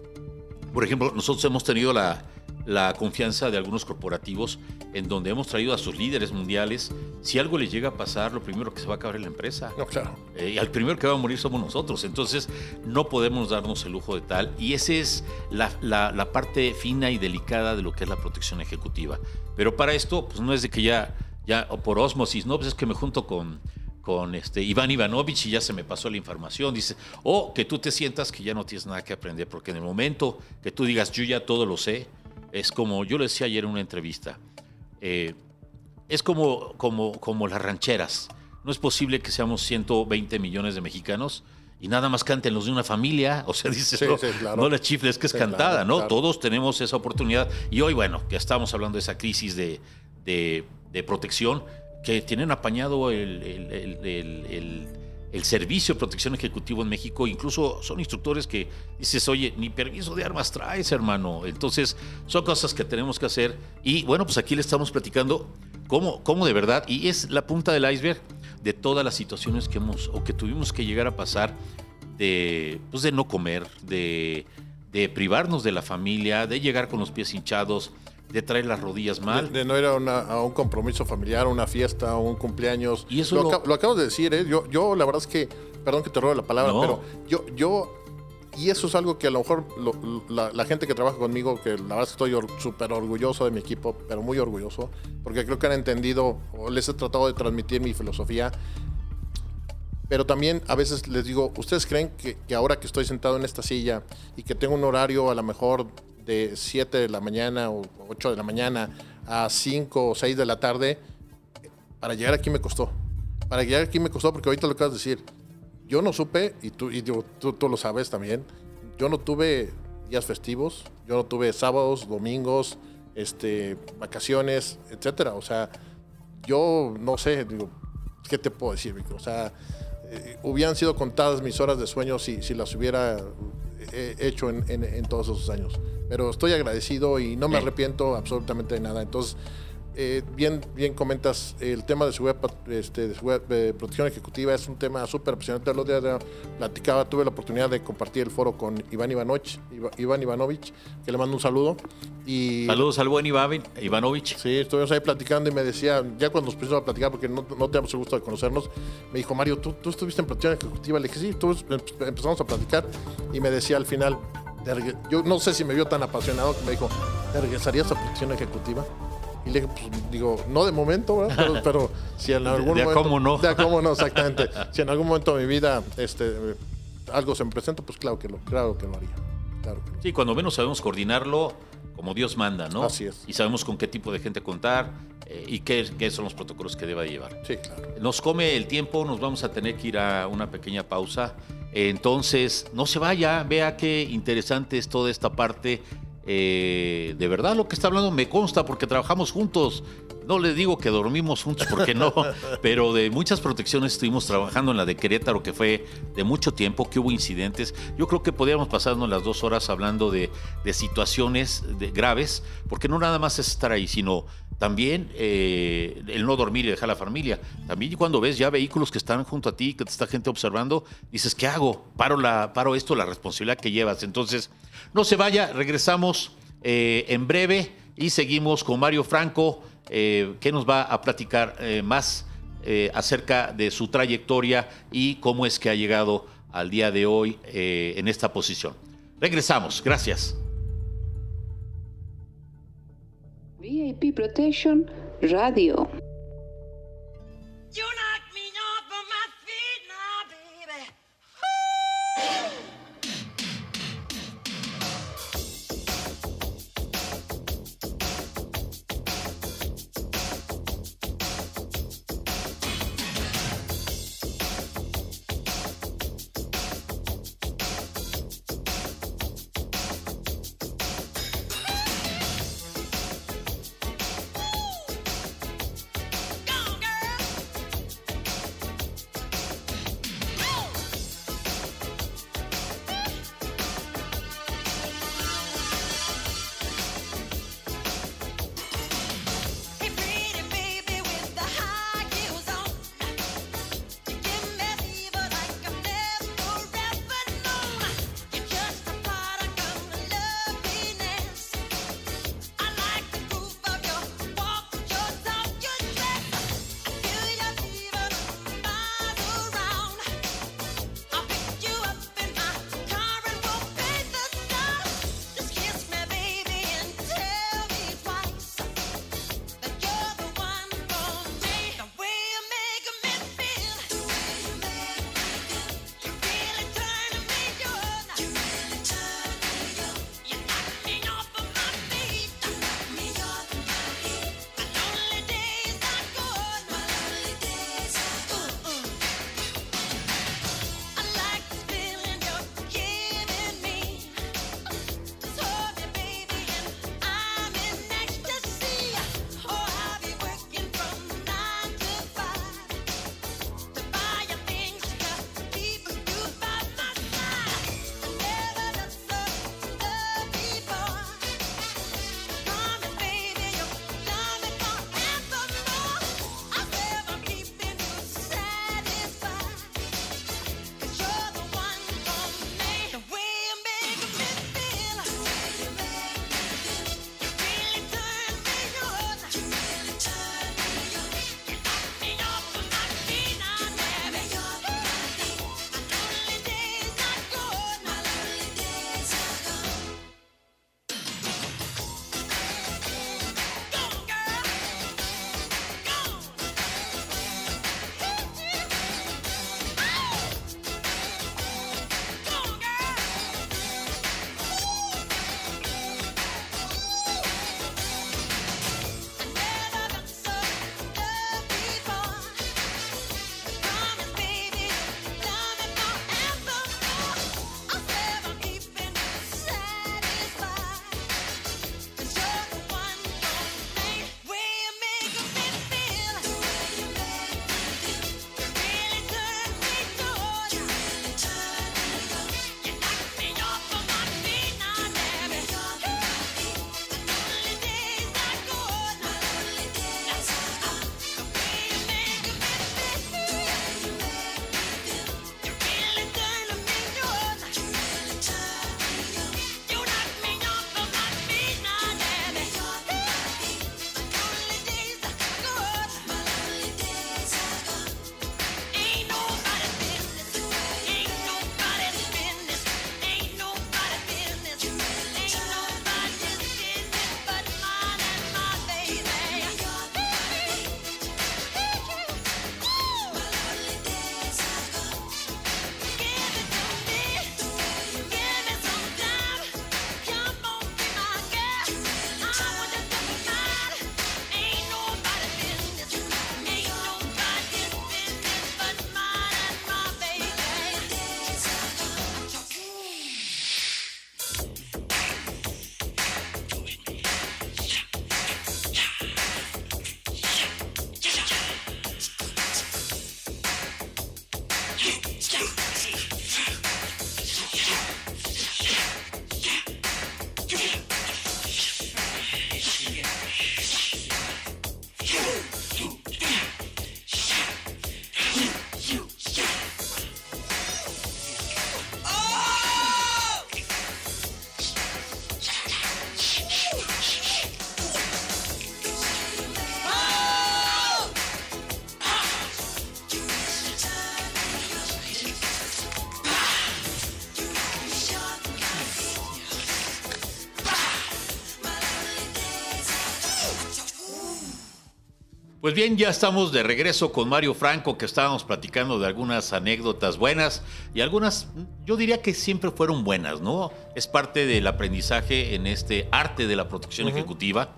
por ejemplo, nosotros hemos tenido la, la confianza de algunos corporativos en donde hemos traído a sus líderes mundiales. Si algo les llega a pasar, lo primero que se va a acabar es la empresa. No, claro. Eh, y al primero que va a morir somos nosotros. Entonces, no podemos darnos el lujo de tal. Y esa es la, la, parte fina y delicada de lo que es la protección ejecutiva. Pero para esto, pues no es de que ya, ya por osmosis, no, pues es que me junto con con este Iván Ivanovich y ya se me pasó la información. Dice, o que tú te sientas que ya no tienes nada que aprender, porque en el momento que tú digas, yo ya todo lo sé, es como, yo le decía ayer en una entrevista, eh, es como, como, como las rancheras. No es posible que seamos 120 millones de mexicanos y nada más canten los de una familia. *laughs* O sea, dices, no, no, le chifles que es cantada, ¿no? Todos tenemos esa oportunidad. Y hoy, bueno, que estamos hablando de esa crisis de, de, protección, que tienen apañado el, el el Servicio de Protección Ejecutivo en México, incluso son instructores que dices, oye, ni permiso de armas traes, hermano. Entonces, son cosas que tenemos que hacer. Y bueno, pues aquí le estamos platicando cómo, cómo de verdad, y es la punta del iceberg de todas las situaciones que hemos o que tuvimos que llegar a pasar de, pues de no comer, de, de privarnos de la familia, de llegar con los pies hinchados, de traer las rodillas mal. De, no ir a, un compromiso familiar, una fiesta, un cumpleaños. Y eso lo, lo... acabo de decir, ¿eh? Yo, yo la verdad es que, perdón que te robe la palabra, pero yo, yo, y eso es algo que a lo mejor la, gente que trabaja conmigo, que la verdad estoy súper orgulloso de mi equipo, pero muy orgulloso, porque creo que han entendido, o les he tratado de transmitir mi filosofía. Pero también a veces les digo, ¿ustedes creen que, que ahora que estoy sentado en esta silla y que tengo un horario a lo mejor de 7 de la mañana o 8 de la mañana a 5 o 6 de la tarde, para llegar aquí me costó. Para llegar aquí me costó porque ahorita lo acabas de decir. Yo no supe, y tú, y tú, tú lo sabes también, yo no tuve días festivos, yo no tuve sábados, domingos, este, vacaciones, etcétera. O sea, yo no sé, digo, ¿qué te puedo decir, O sea, eh, hubieran sido contadas mis horas de sueño si, si las hubiera eh, hecho en, en, todos esos años. Pero estoy agradecido y no me arrepiento absolutamente de nada. Entonces, eh, bien, bien comentas, el tema de seguridad, este, de, protección ejecutiva es un tema súper apasionante. Los días platicaba, tuve la oportunidad de compartir el foro con Iván Ivanovich, Iván Ivanovich, que le mando un saludo. Y, Saludos al buen Iván Ivanovich. Sí, estuvimos ahí platicando y me decía, ya cuando nos pusimos a platicar, porque no, no teníamos el gusto de conocernos, me dijo, Mario, ¿tú, tú estuviste en protección ejecutiva. Le dije, sí, empezamos a platicar y me decía al final, yo no sé si me vio tan apasionado que me dijo, ¿te regresarías a protección ejecutiva? Y le dije, pues, digo, no de momento, ¿verdad? Pero, *laughs* si en algún momento. cómo no. De cómo no, *laughs* exactamente. si en algún momento de mi vida este, algo se me presenta, pues claro que lo, claro que lo haría. Claro Sí, cuando menos sabemos coordinarlo como Dios manda, ¿no? Así es. Y sabemos con qué tipo de gente contar eh, y qué, qué, son los protocolos que deba llevar. Sí, claro. Nos come el tiempo, nos vamos a tener que ir a una pequeña pausa. Entonces, no se vaya, vea qué interesante es toda esta parte eh, de verdad lo que está hablando me consta porque trabajamos juntos. No le digo que dormimos juntos porque no, *laughs* pero de muchas protecciones estuvimos trabajando en la de Querétaro que fue de mucho tiempo, que hubo incidentes. Yo creo que podríamos pasarnos las dos horas hablando de, situaciones graves, porque no nada más es estar ahí, sino también eh, el no dormir y dejar la familia. También cuando ves ya vehículos que están junto a ti, que te está gente observando, dices, ¿qué hago? Paro, la, paro esto, la responsabilidad que llevas. Entonces, no se vaya, regresamos eh, en breve y seguimos con Mario Franco, eh, que nos va a platicar eh, más acerca de su trayectoria y cómo es que ha llegado al día de hoy en esta posición. Regresamos, gracias. VIP Protection Radio. Pues bien, ya estamos de regreso con Mario Franco, que estábamos platicando de algunas anécdotas buenas y algunas, yo diría que siempre fueron buenas, ¿no? Es parte del aprendizaje en este arte de la protección ejecutiva.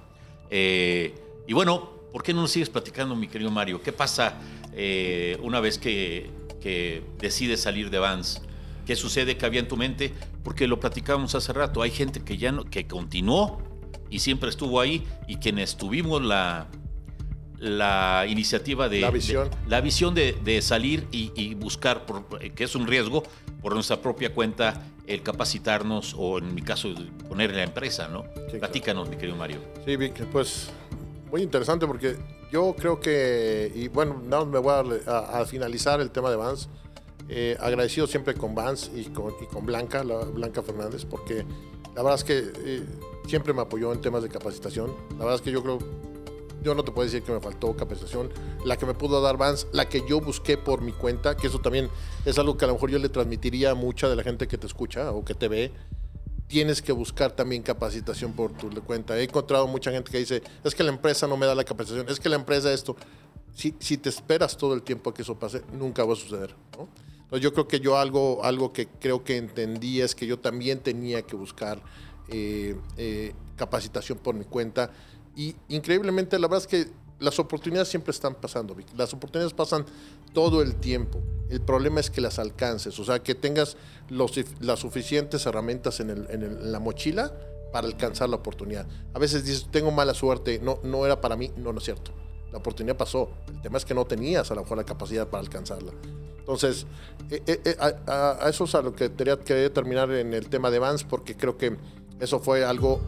Eh, y bueno, ¿por qué no nos sigues platicando, mi querido Mario? ¿Qué pasa eh, una vez que, que decides salir de Vans? ¿Qué sucede que había en tu mente? Porque lo platicábamos hace rato. Hay gente que ya no, que continuó y siempre estuvo ahí y quienes tuvimos la, la iniciativa de La visión. de- la visión de, de salir y, y buscar, por- que es un riesgo, por nuestra propia cuenta, el capacitarnos o en mi caso, poner en la empresa, ¿no? Platícanos, mi querido Mario. Sí, pues muy interesante porque yo creo que, y bueno, más me voy a, darle- a- a finalizar el tema de Vans. Eh, agradecido siempre con Vans y con, y con Blanca, la, Blanca Fernández, porque la verdad es que eh, siempre me apoyó en temas de capacitación. La verdad es que yo creo, yo no te puedo decir que me faltó capacitación. La que me pudo dar Vans, la que yo busqué por mi cuenta, que eso también es algo que a lo mejor yo le transmitiría a mucha de la gente que te escucha o que te ve tienes que buscar también capacitación por tu cuenta. He encontrado mucha gente que dice, es que la empresa no me da la capacitación, es que la empresa esto. Si, si te esperas todo el tiempo a que eso pase, nunca va a suceder. ¿no? Entonces yo creo que yo algo, algo que creo que entendí es que yo también tenía que buscar eh, eh, capacitación por mi cuenta. Y increíblemente, la verdad es que las oportunidades siempre están pasando, Vic. Las oportunidades pasan todo el tiempo. El problema es que las alcances, o sea, que tengas los, las suficientes herramientas en, el- en la mochila para alcanzar la oportunidad. A veces dices, tengo mala suerte, no, no era para mí, no, no es cierto. La oportunidad pasó. El tema es que no tenías a lo mejor la capacidad para alcanzarla. Entonces, eh, eh, eh, a, eso es a lo que quería, quería terminar en el tema de Vans, porque creo que eso fue algo,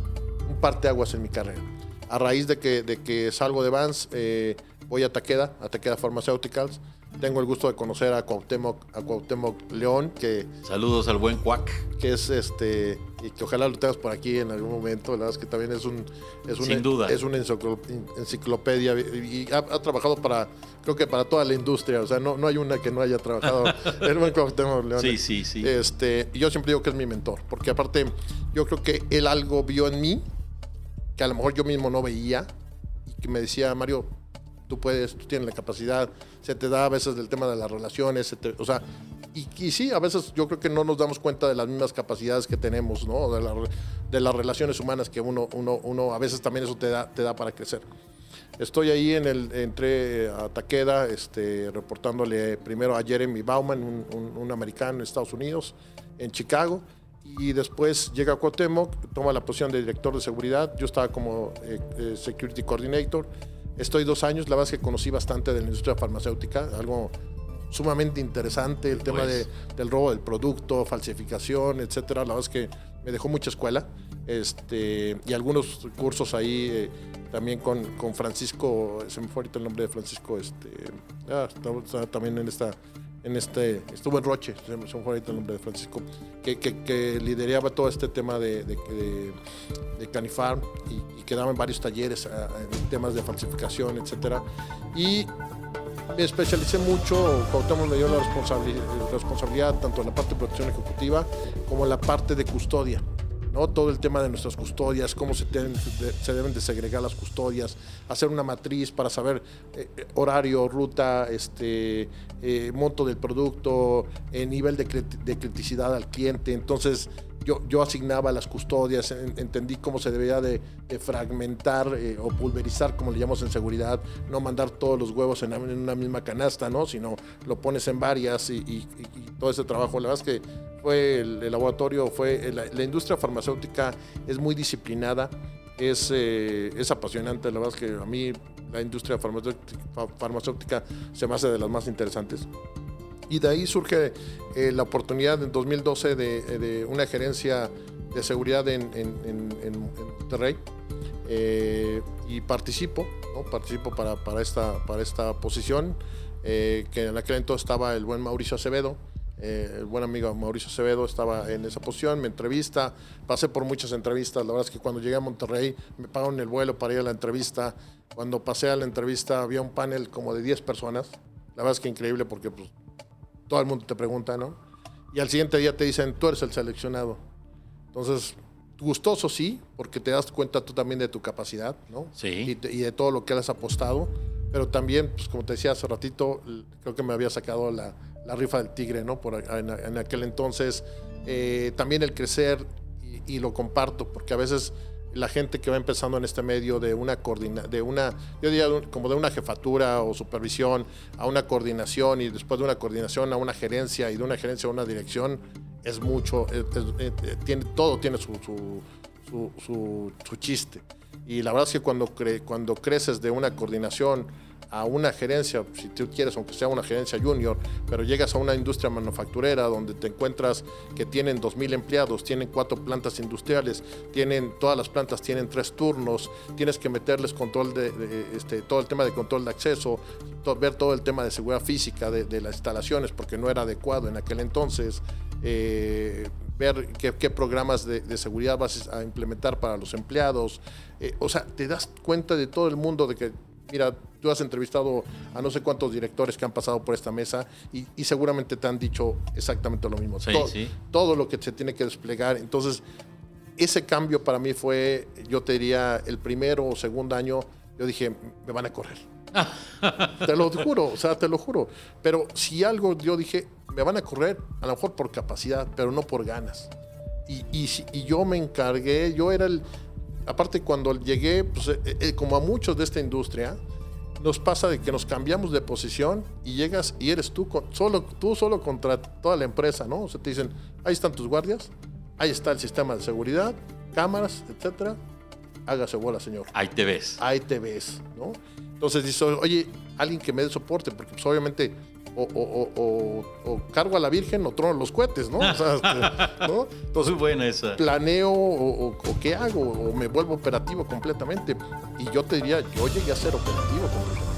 un parteaguas en mi carrera. A raíz de que, de que salgo de Vans, eh, voy a Takeda, a Takeda Pharmaceuticals. Tengo el gusto de conocer a Cuauhtémoc, a Cuauhtémoc León, que, Saludos al buen Cuac. que es este, y que ojalá lo tengas por aquí en algún momento. La verdad es que también es un, es Sin un- duda. es una enciclo- enciclopedia y ha, ha trabajado para, creo que para toda la industria. O sea, no, no hay una que no haya trabajado *laughs* el buen Cuauhtémoc León. Sí, sí, sí. Este, y yo siempre digo que es mi mentor, porque aparte yo creo que él algo vio en mí que a lo mejor yo mismo no veía y que me decía, Mario, tú puedes, tú tienes la capacidad, se te da a veces del tema de las relaciones, se te- o sea, y, y sí, a veces yo creo que no nos damos cuenta de las mismas capacidades que tenemos, ¿no? De, la- de las relaciones humanas que uno, uno, uno, a veces también eso te da, te da para crecer. Estoy ahí en el, entré a Taqueda, este, reportándole primero a Jeremy Bauman, un, un- un americano en Estados Unidos, en Chicago, y después llega Cuauhtémoc, toma la posición de director de seguridad, yo estaba como eh, eh, Security Coordinator, estoy dos años, la verdad es que conocí bastante de la industria farmacéutica, algo sumamente interesante, el tema Pues. de, del robo del producto, falsificación, etcétera, la verdad es que me dejó mucha escuela, este, y algunos cursos ahí eh, también con, con Francisco, se me fue ahorita el nombre de Francisco, este, ah, está- está también en esta, en este, estuvo en Roche, se me, fue ahorita el nombre de Francisco, que, que, lideraba todo este tema de, de, Canifarm y, y que daba en varios talleres en temas de falsificación, etcétera, y me especialicé mucho, Cuauhtémoc me dio la responsabilidad, responsabilidad tanto en la parte de protección ejecutiva como en la parte de custodia. ¿No? Todo el tema de nuestras custodias, cómo se se deben de segregar las custodias, hacer una matriz para saber eh, eh, horario, ruta, este, eh, monto del producto, nivel de, crit- de criticidad al cliente. Entonces, yo, yo asignaba las custodias, en- entendí cómo se debía de, fragmentar o pulverizar, como le llamamos en seguridad, no mandar todos los huevos en, una misma canasta, ¿no? sino lo pones en varias y- y todo ese trabajo. La verdad es que fue el, laboratorio, fue la, la industria farmacéutica es muy disciplinada, es, eh, es apasionante. La verdad es que a mí la industria farmacéutica, farmacéutica se me hace de las más interesantes. Y de ahí surge eh, la oportunidad en 2012 de, de una gerencia de seguridad en, en, en- Monterrey. Eh, y participo, participo para, para, esta, para esta posición, eh, que en aquel entonces estaba el buen Mauricio Acevedo, eh, el buen amigo Mauricio Acevedo estaba en esa posición, me entrevista, pasé por muchas entrevistas, la verdad es que cuando llegué a Monterrey me pagaron el vuelo para ir a la entrevista, cuando pasé a la entrevista había un panel como de 10 personas, la verdad es que increíble porque pues, todo el mundo te pregunta, ¿no? Y al siguiente día te dicen, tú eres el seleccionado. Entonces, gustoso sí, porque te das cuenta tú también de tu capacidad, ¿no? Sí. Y, de todo lo que has apostado, pero también, pues como te decía hace ratito, creo que me había sacado la, la rifa del tigre, ¿no? Por, en, en aquel entonces, eh, también el crecer, y, y lo comparto, porque a veces la gente que va empezando en este medio de una coordina, de una, yo diría como de una jefatura o supervisión a una coordinación y después de una coordinación a una gerencia y de una gerencia a una dirección, es mucho, es- es- eh, tiene, todo tiene su, su, su- su chiste. Y la verdad es que cuando, cre- cuando creces de una coordinación a una gerencia, si tú quieres, aunque sea una gerencia junior, pero llegas a una industria manufacturera donde te encuentras que tienen 2.000 empleados, tienen cuatro plantas industriales, tienen, todas las plantas tienen tres turnos, tienes que meterles control de, este, todo el tema de control de acceso, ver todo el tema de seguridad física de, las instalaciones, porque no era adecuado en aquel entonces. eh, ver qué, programas de, de seguridad vas a implementar para los empleados. Eh, o sea, te das cuenta de todo el mundo de que, mira, tú has entrevistado a no sé cuántos directores que han pasado por esta mesa y, y seguramente te han dicho exactamente lo mismo. Sí, todo, sí. todo lo que se tiene que desplegar. Entonces, ese cambio para mí fue, yo te diría, el primero o segundo año, yo dije, me van a correr. *laughs* te lo juro, o sea, te lo juro. Pero si algo yo dije, me van a correr, a lo mejor por capacidad, pero no por ganas. Y, y, y yo me encargué, yo era el... Aparte, cuando llegué, pues, eh, eh, como a muchos de esta industria, nos pasa de que nos cambiamos de posición y llegas y eres tú, con- solo, tú solo contra toda la empresa, ¿no? O sea, te dicen, ahí están tus guardias, ahí está el sistema de seguridad, cámaras, etcétera. Hágase bola, señor Ahí te ves. ahí te ves, ¿no? Entonces dice, oye, alguien que me dé soporte, porque pues obviamente o, o- o- o- o cargo a la Virgen o trono los cohetes, ¿no? O sea, *laughs* este, ¿no? Entonces Muy buena esa. planeo o qué hago, o me vuelvo operativo completamente. Y yo te diría, yo llegué a ser operativo completamente.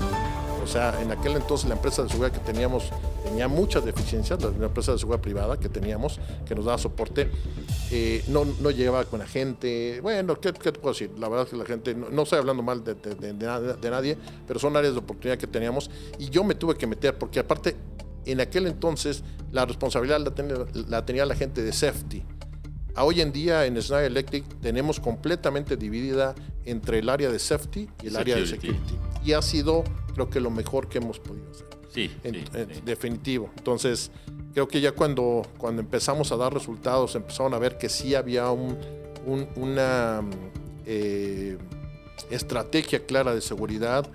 O sea, en aquel entonces la empresa de seguridad que teníamos tenía muchas deficiencias, la, empresa de seguridad privada que teníamos, que nos daba soporte, eh, no, no llegaba con la gente. Bueno, ¿qué, qué te puedo decir? La verdad es que la gente, no, no estoy hablando mal de, de- de- de nada- de nadie, pero son áreas de oportunidad que teníamos y yo me tuve que meter porque aparte, en aquel entonces la responsabilidad la tenía la, tenía la gente de safety. A hoy en día en Schneider Electric tenemos completamente dividida entre el área de safety y el área de Security. Y ha sido, creo que, lo mejor que hemos podido hacer. Sí, En- sí, en sí. Definitivo. Entonces, creo que ya cuando, cuando empezamos a dar resultados, empezaron a ver que sí había un- un- una eh, estrategia clara de seguridad.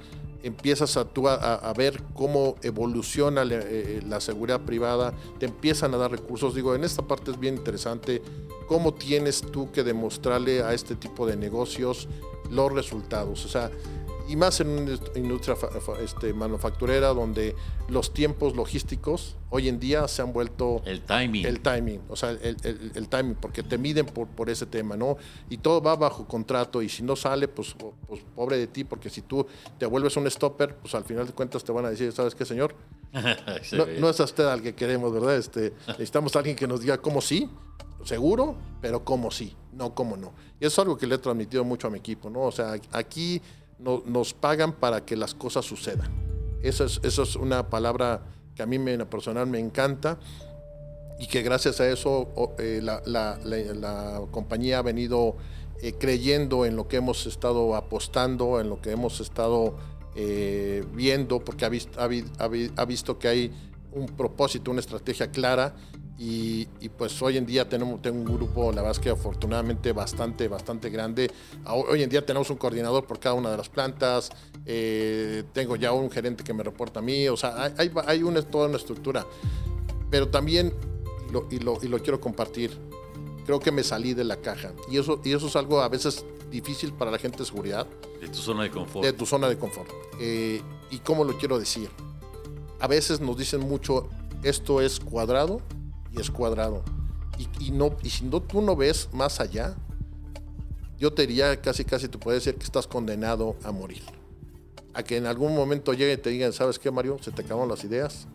Empiezas a, tú a, a- a ver cómo evoluciona la, eh, la seguridad privada, te empiezan a dar recursos. Digo, en esta parte es bien interesante cómo tienes tú que demostrarle a este tipo de negocios los resultados. O sea, y más en una industria este, manufacturera donde los tiempos logísticos hoy en día se han vuelto El timing. el timing, o sea, el, el- el timing, porque te miden por, por ese tema, ¿no? Y todo va bajo contrato y si no sale, pues, pues pobre de ti, porque si tú te vuelves un stopper, pues al final de cuentas te van a decir, ¿sabes qué, señor? *laughs* Se No, no es a usted al que queremos, ¿verdad? Este, necesitamos a alguien que nos diga cómo sí, seguro, pero cómo sí, no cómo no. Y eso es algo que le he transmitido mucho a mi equipo, ¿no? O sea, aquí no- nos pagan para que las cosas sucedan. Eso es, eso es una palabra que a mí me, en lo personal me encanta y que gracias a eso eh, la, compañía ha venido eh, creyendo en lo que hemos estado apostando, en lo que hemos estado eh, viendo, porque ha visto que hay un propósito, una estrategia clara. Y, y, pues hoy en día tenemos tengo un grupo, la verdad es que afortunadamente bastante, bastante grande. Hoy en día tenemos un coordinador por cada una de las plantas, eh, tengo ya un gerente que me reporta a mí, o sea, hay, hay, una, toda una estructura. Pero también, y lo, y, lo, y lo quiero compartir, creo que me salí de la caja. Y eso, y eso es algo a veces difícil para la gente de seguridad, De tu zona de confort. de tu zona de confort. Eh, ¿Y cómo lo quiero decir? A veces nos dicen mucho, esto es cuadrado y es cuadrado. Y, no, y si no, tú no ves más allá, yo te diría casi, casi te decir que estás condenado a morir. A que en algún momento llegue y te digan, ¿sabes qué, Mario? Se te acabaron las ideas.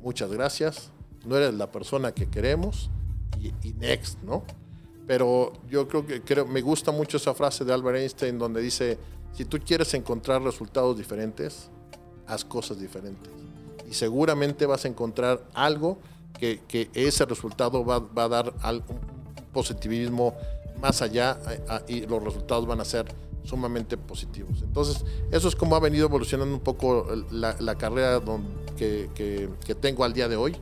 Muchas gracias. No eres la persona que queremos. Y, y next, ¿no? Pero yo creo que creo, me gusta mucho esa frase de Albert Einstein donde dice, si tú quieres encontrar resultados diferentes, haz cosas diferentes. Y seguramente vas a encontrar algo que, ese resultado va, a dar al- un positivismo más allá y los resultados van a ser sumamente positivos. Entonces, eso es como ha venido evolucionando un poco la, carrera que, que- tengo al día de hoy.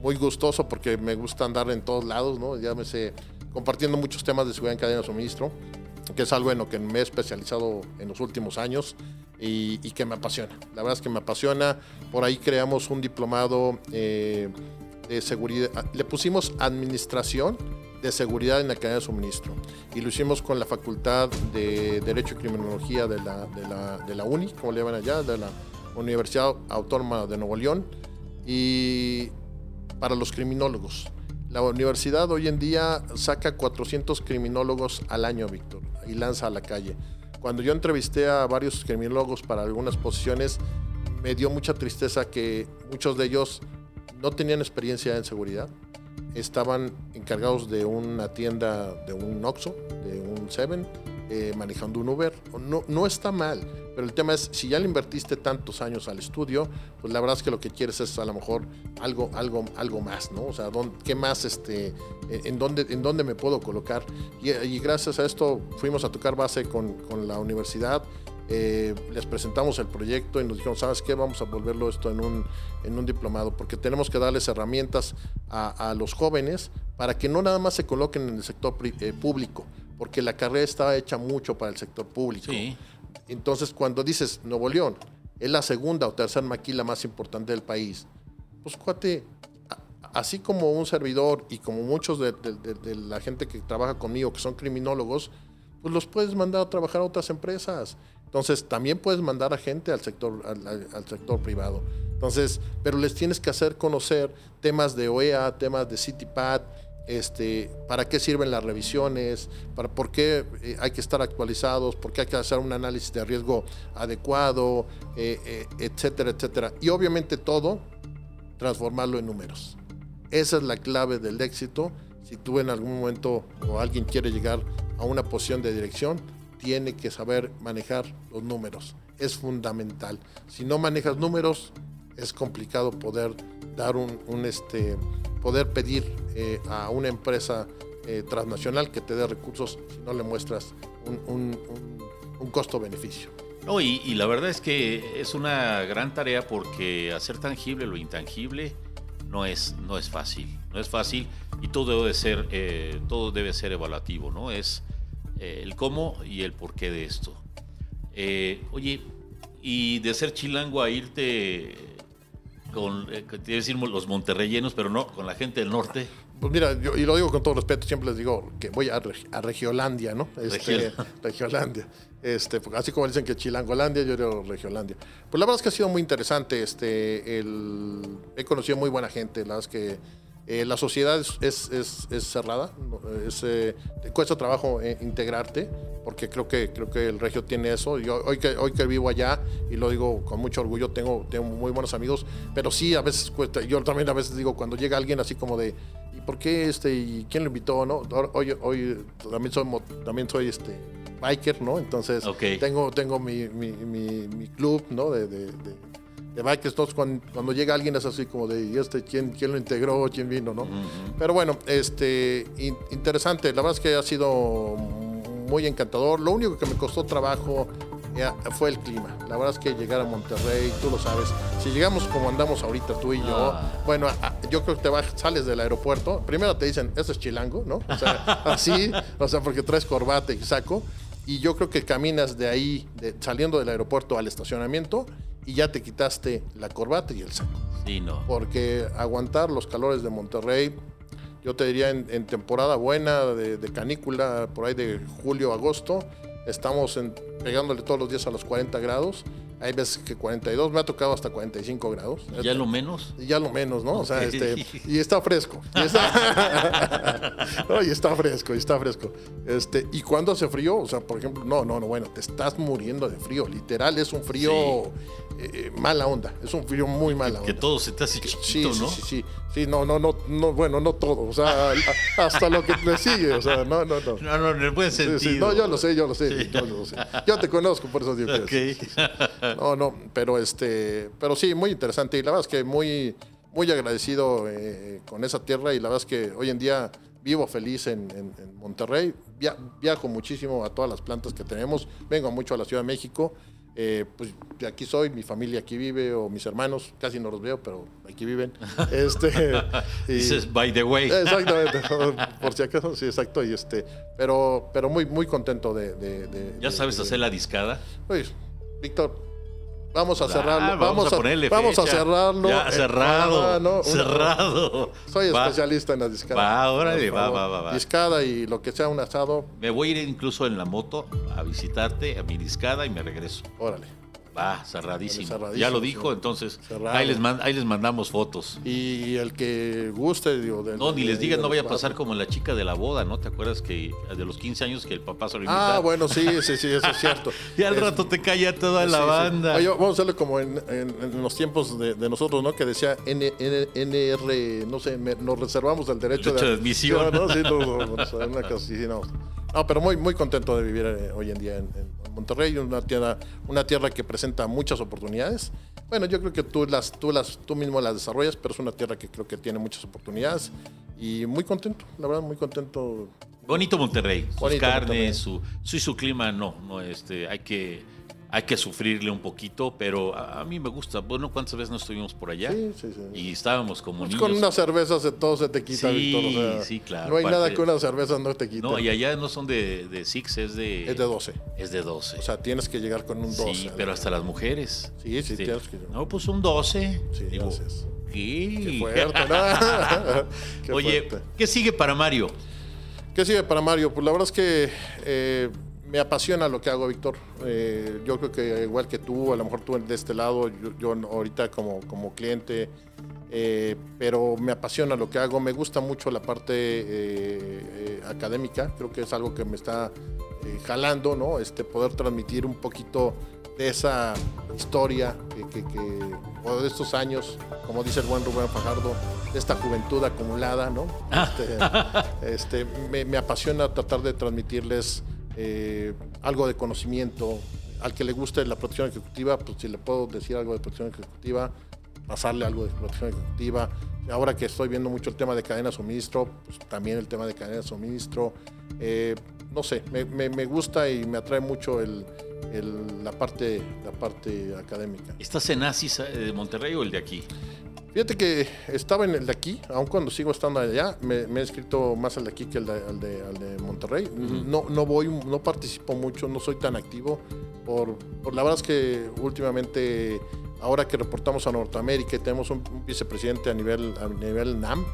Muy gustoso porque me gusta andar en todos lados, ¿no? Ya me sé compartiendo muchos temas de seguridad en cadena de suministro, que es algo en lo que me he especializado en los últimos años y, y que me apasiona. La verdad es que me apasiona. Por ahí creamos un diplomado eh, de seguridad. Le pusimos administración de seguridad en la cadena de suministro y lo hicimos con la Facultad de Derecho y Criminología de la, de la, de la UNI, como le llaman allá, de la Universidad Autónoma de Nuevo León y para los criminólogos. La universidad hoy en día saca 400 criminólogos al año, Víctor, y lanza a la calle. Cuando yo entrevisté a varios criminólogos para algunas posiciones, me dio mucha tristeza que muchos de ellos no tenían experiencia en seguridad. Estaban encargados de una tienda, de un Oxxo, de un Seven, eh, manejando un Uber. No, no está mal, pero el tema es, si ya le invertiste tantos años al estudio, pues la verdad es que lo que quieres es a lo mejor algo, algo, algo más, ¿no? O sea, ¿dónde- ¿qué más, este, en- en dónde, en dónde me puedo colocar? Y, y gracias a esto fuimos a tocar base con, con la universidad, eh, les presentamos el proyecto y nos dijeron, ¿sabes qué? Vamos a volverlo esto en un, en un diplomado, porque tenemos que darles herramientas a, a los jóvenes para que no nada más se coloquen en el sector eh, público, porque la carrera está hecha mucho para el sector público. Sí. Entonces, cuando dices Nuevo León es la segunda o tercera maquila más importante del país, pues cuate, así como un servidor y como muchos de, de- de- de la gente que trabaja conmigo, que son criminólogos, pues los puedes mandar a trabajar a otras empresas. Entonces, también puedes mandar a gente al sector, al, sector privado. Entonces, pero les tienes que hacer conocer temas de OEA, temas de CityPad, este, para qué sirven las revisiones, para por qué eh, hay que estar actualizados, por qué hay que hacer un análisis de riesgo adecuado, eh, eh, etcétera, etcétera. Y obviamente todo, transformarlo en números. Esa es la clave del éxito. Si tú en algún momento o alguien quiere llegar a una posición de dirección, tiene que saber manejar los números. Es fundamental. Si no manejas números, es complicado poder dar un, este, poder pedir eh, a una empresa eh, transnacional que te dé recursos si no le muestras un, un- un costo-beneficio. No, y, y la verdad es que es una gran tarea porque hacer tangible lo intangible no es, no es fácil. No es fácil y todo debe ser, eh, todo debe ser evaluativo, ¿no? Es eh, el cómo y el porqué de esto. Eh, oye, y de ser chilango a irte con, eh, te iba a decir los monterreyenos, pero no, con la gente del norte. Pues mira, yo, y lo digo con todo respeto, siempre les digo que voy a, a Regiolandia, ¿no? Este, *laughs* Regiolandia. Este, porque así como dicen que Chilangolandia, yo digo Regiolandia. Pues la verdad es que ha sido muy interesante. Este, el, he conocido muy buena gente. La verdad es que eh, la sociedad es, es, es- es cerrada. Es, eh, te cuesta trabajo eh, integrarte, porque creo que, creo que el Regio tiene eso. Yo hoy que, hoy que vivo allá, y lo digo con mucho orgullo, tengo, tengo muy buenos amigos, pero sí a veces cuesta. Yo también a veces digo, cuando llega alguien así como de, ¿y por qué este? ¿Y quién lo invitó? ¿no? Hoy, hoy también soy, también soy este biker, ¿no? Entonces tengo, tengo mi, mi, mi- mi club, ¿no? De, de, de, de. Entonces cuando, cuando llega alguien es así como de, ¿y este quién, quién lo integró? ¿Quién vino? ¿no? Pero bueno, este, in- interesante. La verdad es que ha sido muy encantador. Lo único que me costó trabajo fue el clima. La verdad es que llegar a Monterrey, tú lo sabes. Si llegamos como andamos ahorita tú y yo, Ah. bueno, yo creo que te vas, sales del aeropuerto. Primero te dicen, eso es chilango, ¿no? O sea, *laughs* así, o sea, porque traes corbata y saco. Y yo creo que caminas de ahí, de- saliendo del aeropuerto al estacionamiento, y ya te quitaste la corbata y el saco Sí, no. porque aguantar los calores de Monterrey, yo te diría en, en temporada buena de, de canícula, por ahí de julio, agosto, estamos en- pegándole todos los días a los 40 grados. Hay veces que 42, me ha tocado hasta 45 grados. Ya lo menos. Y ya lo menos, ¿no? O sea, este, y está fresco. Y está, *laughs* No, y está fresco, y está fresco. Este, y cuando hace frío, o sea, por ejemplo, no, no, no, bueno, te estás muriendo de frío. Literal, es un frío eh, mala onda. Es un frío muy mala onda. Que todo se te hace Sí, chiquito, sí, ¿no? sí, sí. Sí, no, no, no, no, bueno, no todo. O sea, hasta lo que le sigue. O sea, no, no, no. No, no, en el buen Sí, sentido. sí, no, yo lo sé, yo lo sé, Sí. yo lo sé. Yo te conozco, por eso digo que Ok. No, no, pero este, pero sí, muy interesante y la verdad es que muy, muy agradecido eh, con esa tierra y la verdad es que hoy en día vivo feliz en, en- en Monterrey, via- viajo muchísimo a todas las plantas que tenemos, vengo mucho a la Ciudad de México, eh, pues de aquí soy, mi familia aquí vive, o mis hermanos, casi no los veo, pero aquí viven. *laughs* Este, y- Dices, by the way. Exactamente, *laughs* por si acaso, sí, exacto. Y este, pero, pero muy, muy contento de. de- de- ¿Ya de- sabes hacer la discada? Oye, Víctor, vamos a cerrarlo. vamos, a ponerle vamos a fecha. cerrarlo. Ya, cerrado. ah, no, una- cerrado. soy Va. especialista en la discada. Va, órale, va, va, va. Discada y lo que sea un asado, Me voy a ir incluso en la moto a visitarte a mi discada y me regreso. órale. Va, cerradísimo. Cerradísimo, ya lo sí. dijo, entonces ahí les, man- ahí les mandamos fotos. Y el que guste, digo, de- No, ni les digas, de no vaya a pasar como la chica de la boda, ¿no? ¿Te acuerdas que de los 15 años que el papá se lo? Ah, bueno, sí, sí, sí, eso es cierto. Y al Es- rato te calla toda Sí, la sí. banda. Oye, vamos a hacerlo como en, en- en los tiempos de, de nosotros, ¿no? Que decía N, N- NR, no sé, me- nos reservamos el derecho, Derecho de admisión. ¿no? Sí, no, no, no, no. Pero muy, muy contento de vivir eh, hoy en día en, en Monterrey, una tierra, una tierra que presenta muchas oportunidades. Bueno, yo creo que tú las, tú las, tú mismo las desarrollas, pero es una tierra que creo que tiene muchas oportunidades y muy contento, la verdad, muy contento. Bonito Monterrey, sus Bonito Monterrey. carnes, su, su, su clima, no, no, este, hay que, hay que sufrirle un poquito, pero a, a mí me gusta. Bueno, ¿cuántas veces no estuvimos por allá? Sí, sí, sí. Y estábamos como Pues niños. con unas cervezas de todo se te quita, Sí, Víctor. o sea, sí, claro, No hay nada que una cerveza no te quite. No, y allá no son de, de Six, es de... Es de 12. Es de 12. O sea, tienes que llegar con un 12. sí, pero hasta las mujeres. Sí, sí, tienes que- No, pues un 12. Sí, Digo, gracias. ¿qué? Qué *laughs* fuerte, ¿no? *laughs* Qué Oye, fuerte. ¿qué sigue para Mario? ¿Qué sigue para Mario? Pues la verdad es que eh, me apasiona lo que hago, Víctor. Eh, yo creo que igual que tú, a lo mejor tú de este lado, yo, yo ahorita como, como cliente, eh, pero me apasiona lo que hago. Me gusta mucho la parte eh, académica. Creo que es algo que me está jalando, ¿no? Este, poder transmitir un poquito de esa historia que, que- que- o de estos años, como dice el buen Rubén Fajardo, de esta juventud acumulada, ¿no? Este, este, me, me apasiona tratar de transmitirles eh, algo de conocimiento. Al que le guste la protección ejecutiva, pues si le puedo decir algo de protección ejecutiva, pasarle algo de protección ejecutiva. Ahora que estoy viendo mucho el tema de cadena de suministro, pues también el tema de cadena de suministro. Eh, no sé, me, gusta y me atrae mucho la, parte, la parte académica. ¿Estás en ASIS eh, de Monterrey o el de aquí? Fíjate que estaba en el de aquí, aun cuando sigo estando allá, me, me he escrito más al de aquí que al de, al de, al de Monterrey. no, no voy, no participo mucho, no soy tan activo. Por, por la verdad es que últimamente, ahora que reportamos a Norteamérica y tenemos un, un vicepresidente a nivel, a nivel NAM,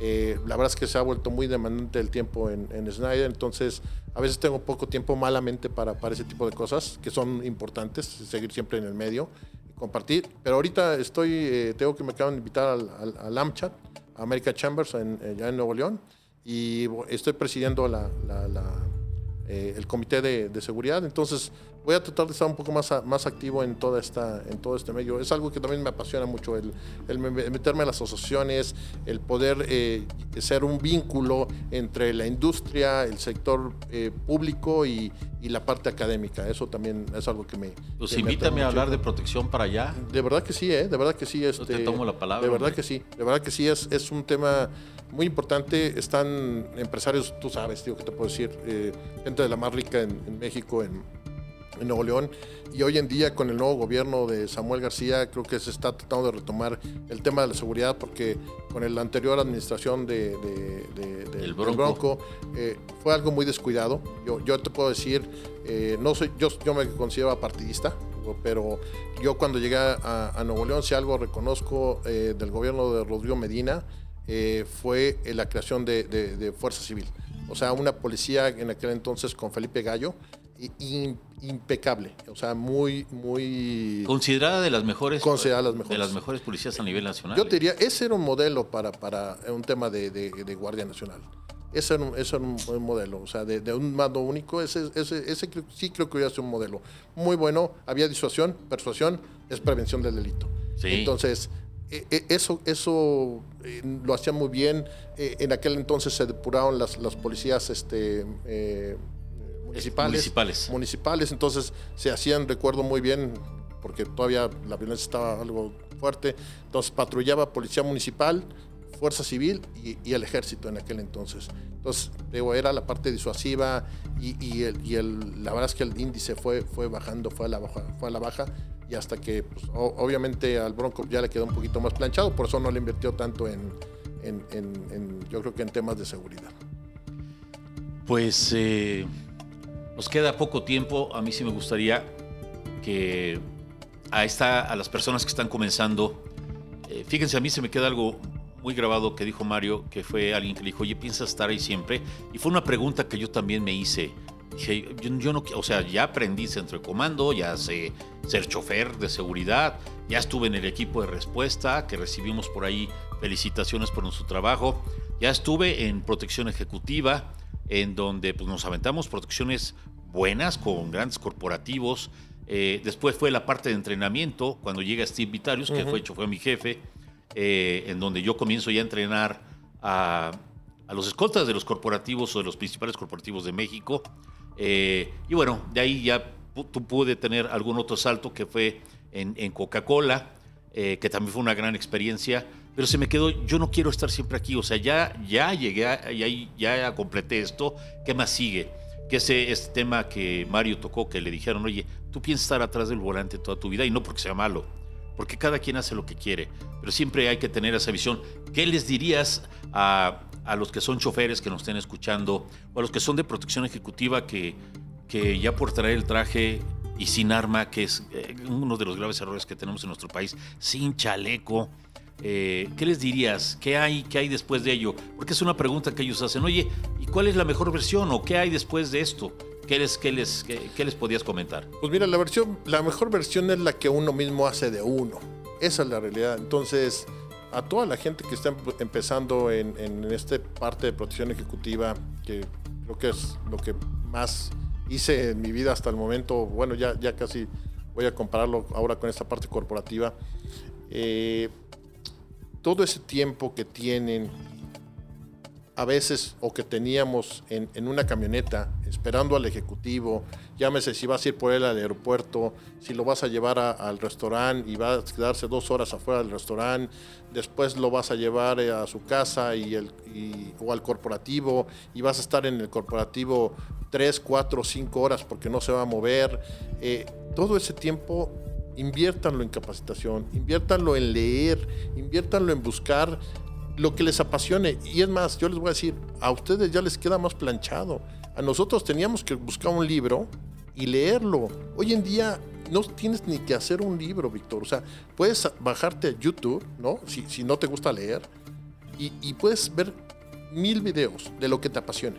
eh, la verdad es que se ha vuelto muy demandante el tiempo en, en Snyder, entonces a veces tengo poco tiempo malamente para, para ese tipo de cosas que son importantes, seguir siempre en el medio compartir. Pero ahorita estoy, eh, tengo que me acaban de invitar al, al, al America Chambers, en, eh, ya en Nuevo León, y estoy presidiendo eh, el comité de seguridad, entonces voy a tratar de estar un poco más, a- más activo en, toda esta, en todo este medio. Es algo que también me apasiona mucho, el, el me- meterme a las asociaciones, el poder eh, ser un vínculo entre la industria, el sector eh, público y, y la parte académica. Eso también es algo que me... Pues que me invítame atrae a hablar mucho. de protección para allá. De verdad que sí, ¿eh? De verdad que sí. Este, te tomo la palabra, De verdad hombre. que sí. De verdad que sí. Es, es un tema muy importante. Están empresarios, tú sabes, digo, que te puedo decir, eh, gente de la más rica en, en México, en, en Nuevo León. Y hoy en día, con el nuevo gobierno de Samuel García, creo que se está tratando de retomar el tema de la seguridad, porque con la anterior administración de, de- de- de- El del Bronco. eh, fue algo muy descuidado. Yo, yo te puedo decir, eh, no soy, yo, yo me considero partidista, pero yo cuando llegué a, a Nuevo León, si algo reconozco eh, del gobierno de Rodrigo Medina, fue la creación de Fuerza Civil. O sea, una policía en aquel entonces con Felipe Gallo, impecable. O sea, muy, muy... Considerada de las mejores, Considerada las de mejores. las mejores policías a nivel nacional. Yo te diría, ese era un modelo para, para un tema de, de- de Guardia Nacional. Ese era un, ese era un buen modelo, o sea, de, de un mando único, ese, ese, ese sí creo que hubiera sido un modelo muy bueno. Había disuasión, persuasión, es prevención del delito. Sí. Entonces, e- e- eso, eso eh, lo hacían muy bien. Eh, en aquel entonces se depuraron las, las policías este, eh, municipales, municipales. municipales, entonces se hacían, recuerdo muy bien, porque todavía la violencia estaba algo fuerte, entonces patrullaba policía municipal, Fuerza Civil y, y el Ejército en aquel entonces. Entonces, digo, era la parte disuasiva y, y el, y el- la verdad es que el índice fue, fue bajando, fue a la baja, fue a la baja y hasta que pues, o- obviamente al Bronco ya le quedó un poquito más planchado, por eso no le invirtió tanto en, en- en- en, yo creo que en temas de seguridad. Pues eh, nos queda poco tiempo. A mí sí me gustaría que a, esta, a las personas que están comenzando, eh, fíjense, a mí se me queda algo muy grabado que dijo Mario, que fue alguien que le dijo, oye, ¿piensas estar ahí siempre? Y fue una pregunta que yo también me hice. Dije, yo, no, o sea, ya aprendí centro de comando, ya sé ser chofer de seguridad, ya estuve en el equipo de respuesta, que recibimos por ahí felicitaciones por nuestro trabajo, ya estuve en protección ejecutiva, en donde pues, nos aventamos protecciones buenas con grandes corporativos. Eh, después fue la parte de entrenamiento, cuando llega Steve Vitarius, que fue, fue mi jefe, eh, en donde yo comienzo ya a entrenar a, a los escoltas de los corporativos o de los principales corporativos de México. Eh, y bueno, de ahí ya pude tener algún otro salto que fue en, Coca-Cola, eh, que también fue una gran experiencia. Pero se me quedó, yo no quiero estar siempre aquí, o sea, ya, ya llegué, ya, ya completé esto, ¿qué más sigue? Que ese, ese tema que Mario tocó, que le dijeron, oye, tú piensas estar atrás del volante toda tu vida, y no porque sea malo, porque cada quien hace lo que quiere, pero siempre hay que tener esa visión. ¿Qué les dirías a, a los que son choferes que nos estén escuchando, o a los que son de protección ejecutiva que, que ya por traer el traje y sin arma, que es eh, uno de los graves errores que tenemos en nuestro país, sin chaleco? Eh, ¿Qué les dirías? ¿Qué hay, ¿Qué hay después de ello? Porque es una pregunta que ellos hacen. Oye, ¿y cuál es la mejor versión o qué hay después de esto? ¿Qué les, qué les, qué- les podías comentar? Pues mira, la versión, la mejor versión es la que uno mismo hace de uno. Esa es la realidad. Entonces, a toda la gente que está em- empezando en, en esta parte de protección ejecutiva, que creo que es lo que más hice en mi vida hasta el momento, bueno, ya, ya casi voy a compararlo ahora con esta parte corporativa. Eh, todo ese tiempo que tienen a veces o que teníamos en, una camioneta esperando al ejecutivo, llámese si vas a ir por él al aeropuerto, si lo vas a llevar a- al restaurante y va a quedarse dos horas afuera del restaurante, después lo vas a llevar eh, a su casa y el, o al corporativo y vas a estar en el corporativo tres, cuatro, cinco horas porque no se va a mover. Eh, todo ese tiempo inviértanlo en capacitación, inviértanlo en leer, inviértanlo en buscar lo que les apasione. Y es más, yo les voy a decir, a ustedes ya les queda más planchado. A nosotros teníamos que buscar un libro y leerlo. Hoy en día no tienes ni que hacer un libro, Víctor. O sea, puedes bajarte a YouTube, ¿no? Si, si no te gusta leer, y, y puedes ver mil videos de lo que te apasione,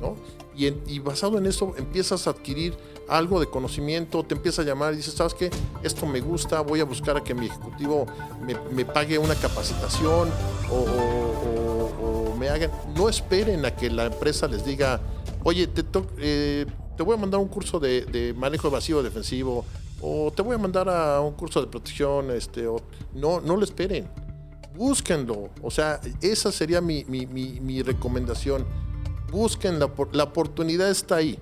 ¿no? Y, en- y basado en eso empiezas a adquirir algo de conocimiento, te empieza a llamar y dices, ¿sabes qué? Esto me gusta, voy a buscar a que mi ejecutivo me, me pague una capacitación o, me hagan... No esperen a que la empresa les diga, oye, te, eh, te voy a mandar un curso de, de manejo evasivo defensivo o te voy a mandar a un curso de protección, este, no, no lo esperen búsquenlo. O sea, esa sería mi- mi- mi recomendación. Busquen la, la oportunidad está ahí.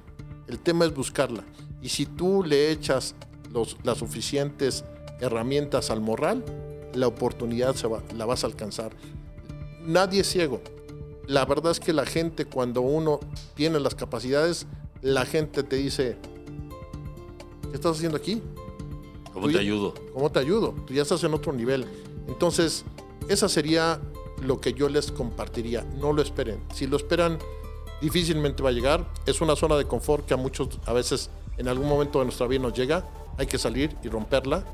El tema es buscarla. Y si tú le echas los- las suficientes herramientas al morral, la oportunidad se va- la vas a alcanzar. Nadie es ciego. La verdad es que la gente, cuando uno tiene las capacidades, la gente te dice, ¿qué estás haciendo aquí? ¿Cómo te ayudo? ¿Cómo te ayudo? Tú ya estás en otro nivel. Entonces, esa sería lo que yo les compartiría. No lo esperen. Si lo esperan, difícilmente va a llegar. Es una zona de confort que a muchos a veces en algún momento de nuestra vida nos llega. Hay que salir y romperla.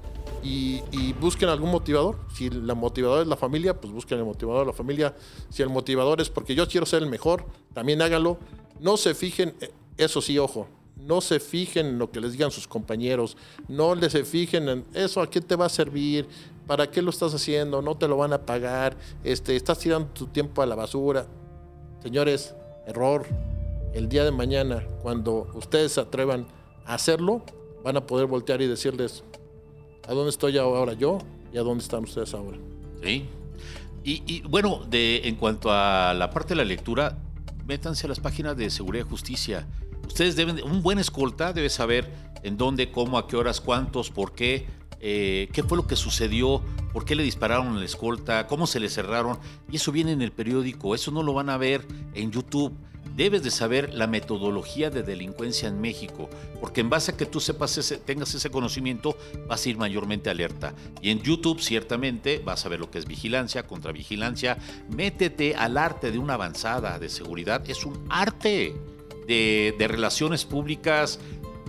Y, y busquen algún motivador. Si la motivador es la familia, pues busquen el motivador de la familia. Si el motivador es porque yo quiero ser el mejor, también háganlo. No se fijen, eh, eso sí, ojo, no se fijen en lo que les digan sus compañeros, no les se fijen en eso, a qué te va a servir, para qué lo estás haciendo, no te lo van a pagar, este, estás tirando tu tiempo a la basura. Señores, error. El día de mañana, cuando ustedes se atrevan a hacerlo, van a poder voltear y decirles, ¿a dónde estoy ahora yo y a dónde están ustedes ahora? Sí. Y, y, bueno, de, en cuanto a la parte de la lectura, métanse a las páginas de Seguridad y Justicia. Ustedes deben, un buen escolta debe saber en dónde, cómo, a qué horas, cuántos, por qué eh, qué fue lo que sucedió, por qué le dispararon la escolta, cómo se le cerraron. Y eso viene en el periódico, eso no lo van a ver en YouTube. Debes de saber la metodología de delincuencia en México, porque en base a que tú sepas ese, tengas ese conocimiento, vas a ir mayormente alerta. Y en YouTube, ciertamente, vas a ver lo que es vigilancia, contravigilancia. Métete al arte de una avanzada de seguridad. Es un arte de, de relaciones públicas,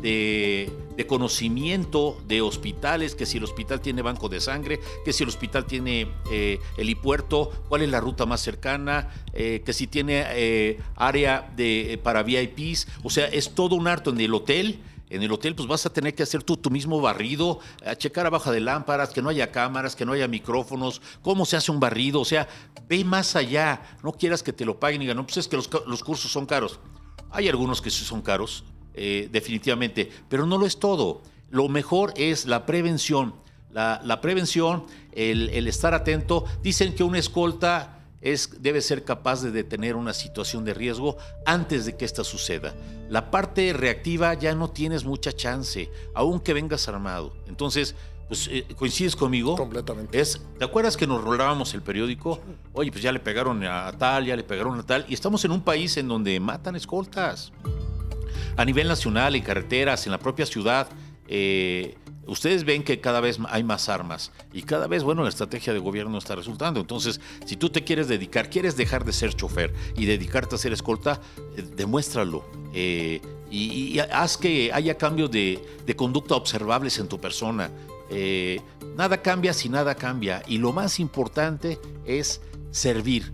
de, conocimiento de hospitales, que si el hospital tiene banco de sangre, que si el hospital tiene eh, helipuerto, cuál es la ruta más cercana, eh, que si tiene eh, área de, para VIPs, o sea, es todo un arte en el hotel. En el hotel, pues vas a tener que hacer tú tu mismo barrido, a checar abajo de lámparas, que no haya cámaras, que no haya micrófonos, cómo se hace un barrido. O sea, ve más allá. No quieras que te lo paguen y digan, no, pues es que los, los cursos son caros. Hay algunos que sí son caros, eh, definitivamente, pero no lo es todo. Lo mejor es la prevención. La, prevención, el, estar atento. Dicen que una escolta es, debe ser capaz de detener una situación de riesgo antes de que ésta suceda. La parte reactiva ya no tienes mucha chance, aunque vengas armado. Entonces, pues eh, coincides conmigo. Completamente. Es, ¿Te acuerdas que nos rolábamos el periódico? Oye, pues ya le pegaron a tal, ya le pegaron a tal. Y estamos en un país en donde matan escoltas a nivel nacional, en carreteras, en la propia ciudad, eh, ustedes ven que cada vez hay más armas y cada vez, bueno, la estrategia de gobierno está resultando. Entonces, si tú te quieres dedicar, quieres dejar de ser chofer y dedicarte a ser escolta, eh, demuéstralo. Eh, y, haz que haya cambios de, conducta observables en tu persona. nada cambia si nada cambia. Y lo más importante es servir.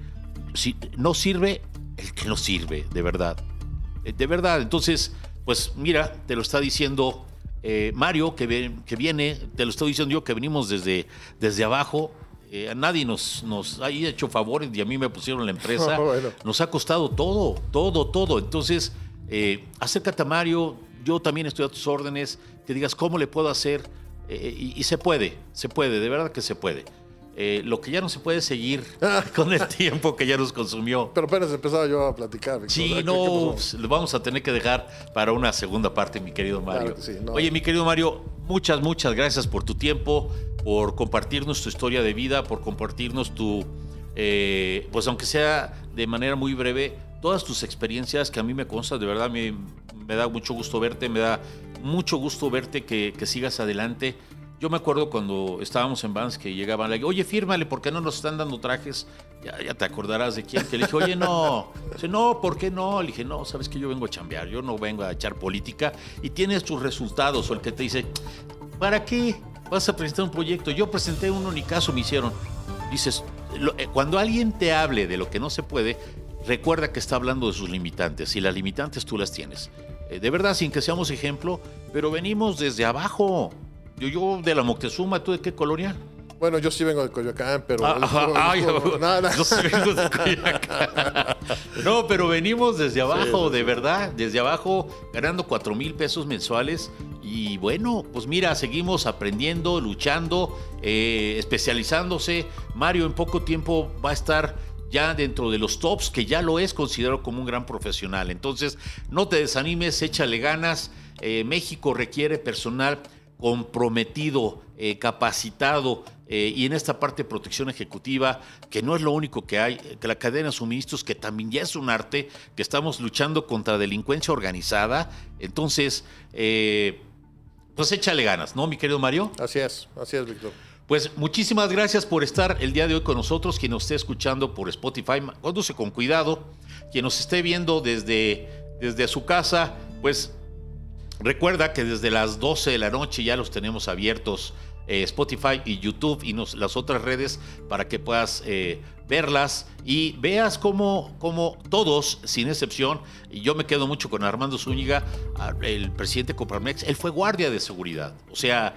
Si no sirve, el que no sirve, de verdad. Eh, de verdad. Entonces, pues mira, te lo está diciendo eh, Mario, que, que, viene, te lo estoy diciendo yo, que venimos desde, desde abajo. Eh, a nadie nos, nos ha hecho favores y a mí me pusieron la empresa. *laughs* Nos ha costado todo, todo, todo. Entonces, acércate a Mario, yo también estoy a tus órdenes, que digas cómo le puedo hacer. y, y se puede, se puede, de verdad que se puede. Eh, lo que ya no se puede seguir *laughs* con el tiempo que ya nos consumió. Pero apenas empezaba yo a platicar. Sí, no, pues, lo vamos a tener que dejar para una segunda parte, mi querido Mario. Oye, mi querido Mario, muchas, muchas gracias por tu tiempo, por compartirnos tu historia de vida, por compartirnos tu, eh, pues aunque sea de manera muy breve, todas tus experiencias que a mí me consta, de verdad me, me da mucho gusto verte, me da mucho gusto verte que, que sigas adelante. Yo me acuerdo cuando estábamos en Vans que llegaban, le oye, fírmale, ¿por qué no nos están dando trajes? Ya, te acordarás de quién. Que le dije, oye, no. Dice, no, ¿por qué no? Le dije, no, sabes que yo vengo a chambear, yo no vengo a echar política. Y tienes tus resultados, o el que te dice, ¿para qué vas a presentar un proyecto? Yo presenté uno, ni caso me hicieron. Dices, eh, cuando alguien te hable de lo que no se puede, recuerda que está hablando de sus limitantes y las limitantes tú las tienes. Eh, de verdad, sin que seamos ejemplo, pero venimos desde abajo. Yo, yo de la Moctezuma, ¿tú de qué colonia? Bueno, yo sí vengo de Coyoacán, pero. Ah, no, pero venimos desde abajo, de verdad, desde abajo, ganando 4 mil pesos mensuales. Y bueno, pues mira, seguimos aprendiendo, luchando, eh, especializándose. Mario en poco tiempo va a estar ya dentro de los tops, que ya lo es considerado como un gran profesional. Entonces, no te desanimes, échale ganas. Eh, México requiere personal comprometido, eh, capacitado eh, y en esta parte de protección ejecutiva, que no es lo único que hay, que la cadena de suministros, que también ya es un arte, que estamos luchando contra delincuencia organizada. Entonces, eh, pues échale ganas, ¿no, mi querido Mario? Así es, así es, Víctor. Pues muchísimas gracias por estar el día de hoy con nosotros, quien nos esté escuchando por Spotify, conduce con cuidado, quien nos esté viendo desde, desde su casa, pues Recuerda que desde las 12 de la noche ya los tenemos abiertos eh, Spotify y YouTube y las otras redes para que puedas eh, verlas y veas cómo, todos, sin excepción, y yo me quedo mucho con Armando Zúñiga, el presidente Coparmex, él fue guardia de seguridad. O sea,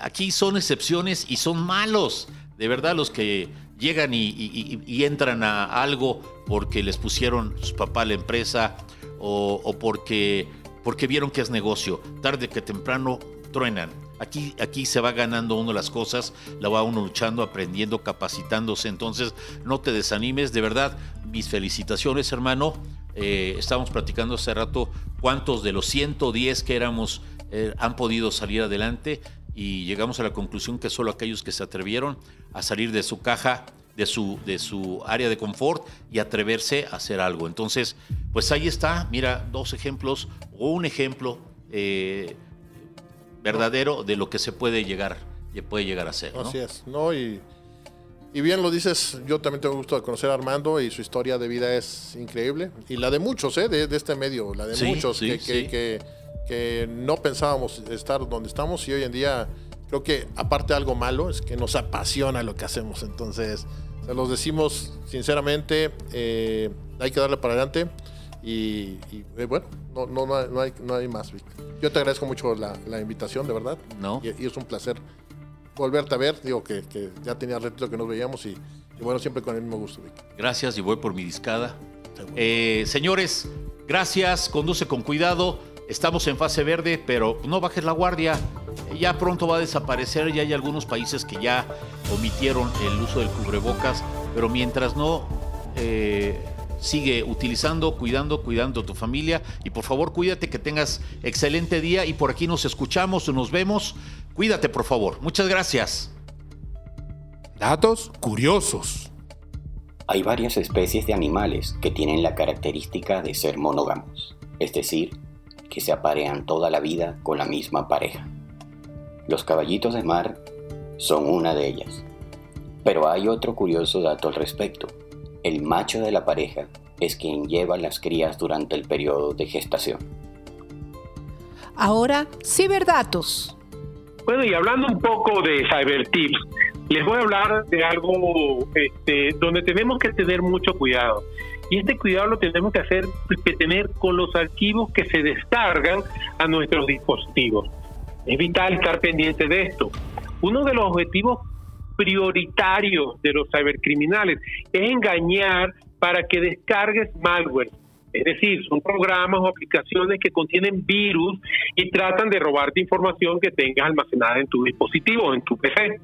aquí son excepciones y son malos. De verdad, los que llegan y, entran a algo porque les pusieron su papá a la empresa o porque porque vieron que es negocio. Tarde que temprano truenan. Aquí, aquí se va ganando uno las cosas, la va uno luchando, aprendiendo, capacitándose. Entonces, no te desanimes, de verdad, mis felicitaciones, hermano. Eh, estábamos platicando hace rato cuántos de los 110 que éramos eh, han podido salir adelante y llegamos a la conclusión que solo aquellos que se atrevieron a salir de su caja, de su, de su área de confort y atreverse a hacer algo. Entonces, pues ahí está, mira, dos ejemplos o un ejemplo eh, verdadero de lo que se puede llegar, puede llegar a ser. ¿no? Así es, ¿no? Y, y bien lo dices, yo también tengo gusto de conocer a Armando y su historia de vida es increíble. Y la de muchos, ¿eh? De, de este medio, la de Sí, muchos sí, que, que- que- que no pensábamos estar donde estamos y hoy en día creo que aparte de algo malo es que nos apasiona lo que hacemos. Entonces, se los decimos sinceramente, eh, hay que darle para adelante y, y, eh, bueno, no, no, no, hay, no hay- más. Vic. Yo te agradezco mucho la, la invitación, de verdad. No. Y, y es un placer volverte a ver. Digo que, que ya tenía ratito que nos veíamos y, y bueno, siempre con el mismo gusto, Vic. Gracias y voy por mi discada. Eh, señores, gracias, conduce con cuidado. Estamos en fase verde, pero no bajes la guardia. Ya pronto va a desaparecer. Ya hay algunos países que ya omitieron el uso del cubrebocas, pero mientras no, eh, sigue utilizando, cuidando, cuidando a tu familia. Y por favor, cuídate, que tengas excelente día. Y por aquí nos escuchamos o nos vemos. Cuídate, por favor. Muchas gracias. Datos curiosos. Hay varias especies de animales que tienen la característica de ser monógamos, es decir, que se aparean toda la vida con la misma pareja. Los caballitos de mar son una de ellas. Pero hay otro curioso dato al respecto. El macho de la pareja es quien lleva las crías durante el periodo de gestación. Ahora, ciberdatos. Bueno, y hablando un poco de Cyber Tips, les voy a hablar de algo este, donde tenemos que tener mucho cuidado. Y este cuidado lo tenemos que hacer, que tener con los archivos que se descargan a nuestros dispositivos. Es vital estar pendiente de esto. Uno de los objetivos prioritarios de los cibercriminales es engañar para que descargues malware. Es decir, son programas o aplicaciones que contienen virus y tratan de robarte información que tengas almacenada en tu dispositivo, en tu PC.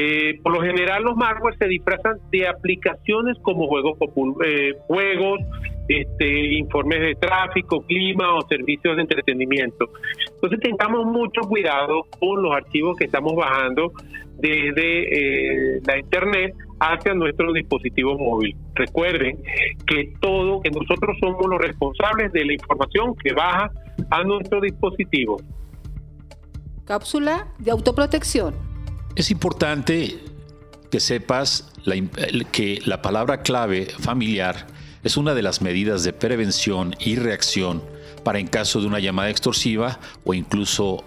Eh, por lo general los malware se disfrazan de aplicaciones como juegos, eh, juegos este, informes de tráfico, clima o servicios de entretenimiento. Entonces tengamos mucho cuidado con los archivos que estamos bajando desde eh, la internet hacia nuestro dispositivo móvil. Recuerden que todo, que nosotros somos los responsables de la información que baja a nuestro dispositivo. Cápsula de autoprotección. Es importante que sepas que la palabra clave familiar es una de las medidas de prevención y reacción para en caso de una llamada extorsiva o incluso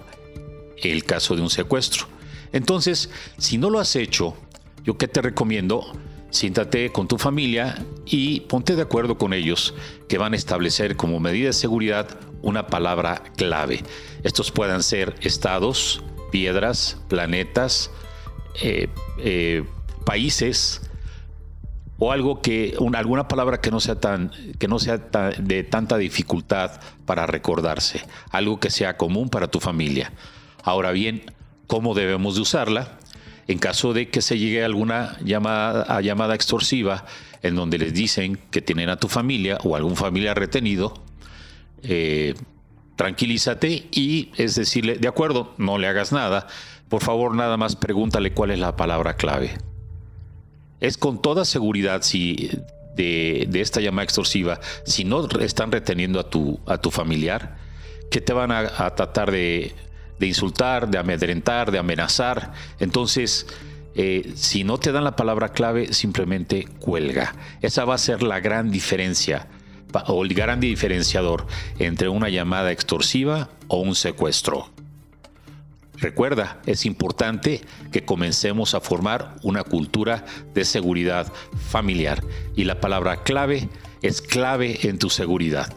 el caso de un secuestro. Entonces, si no lo has hecho, yo qué te recomiendo, siéntate con tu familia y ponte de acuerdo con ellos que van a establecer como medida de seguridad una palabra clave. Estos puedan ser estados, piedras, planetas, eh, eh, países o algo que una- alguna palabra que no sea tan que no sea de tanta dificultad para recordarse, algo que sea común para tu familia. Ahora bien, ¿cómo debemos de usarla? En caso de que se llegue a alguna llamada, a llamada extorsiva en donde les dicen que tienen a tu familia o algún familiar retenido, eh, tranquilízate y es decirle, de acuerdo, no le hagas nada, por favor nada más pregúntale cuál es la palabra clave. Es con toda seguridad si de, esta llamada extorsiva, si no están reteniendo a tu, a tu familiar, que te van a, tratar de, de insultar, de amedrentar, de amenazar. Entonces, eh, si no te dan la palabra clave, simplemente cuelga. Esa va a ser la gran diferencia o el gran diferenciador entre una llamada extorsiva o un secuestro. Recuerda, es importante que comencemos a formar una cultura de seguridad familiar y la palabra clave es clave en tu seguridad.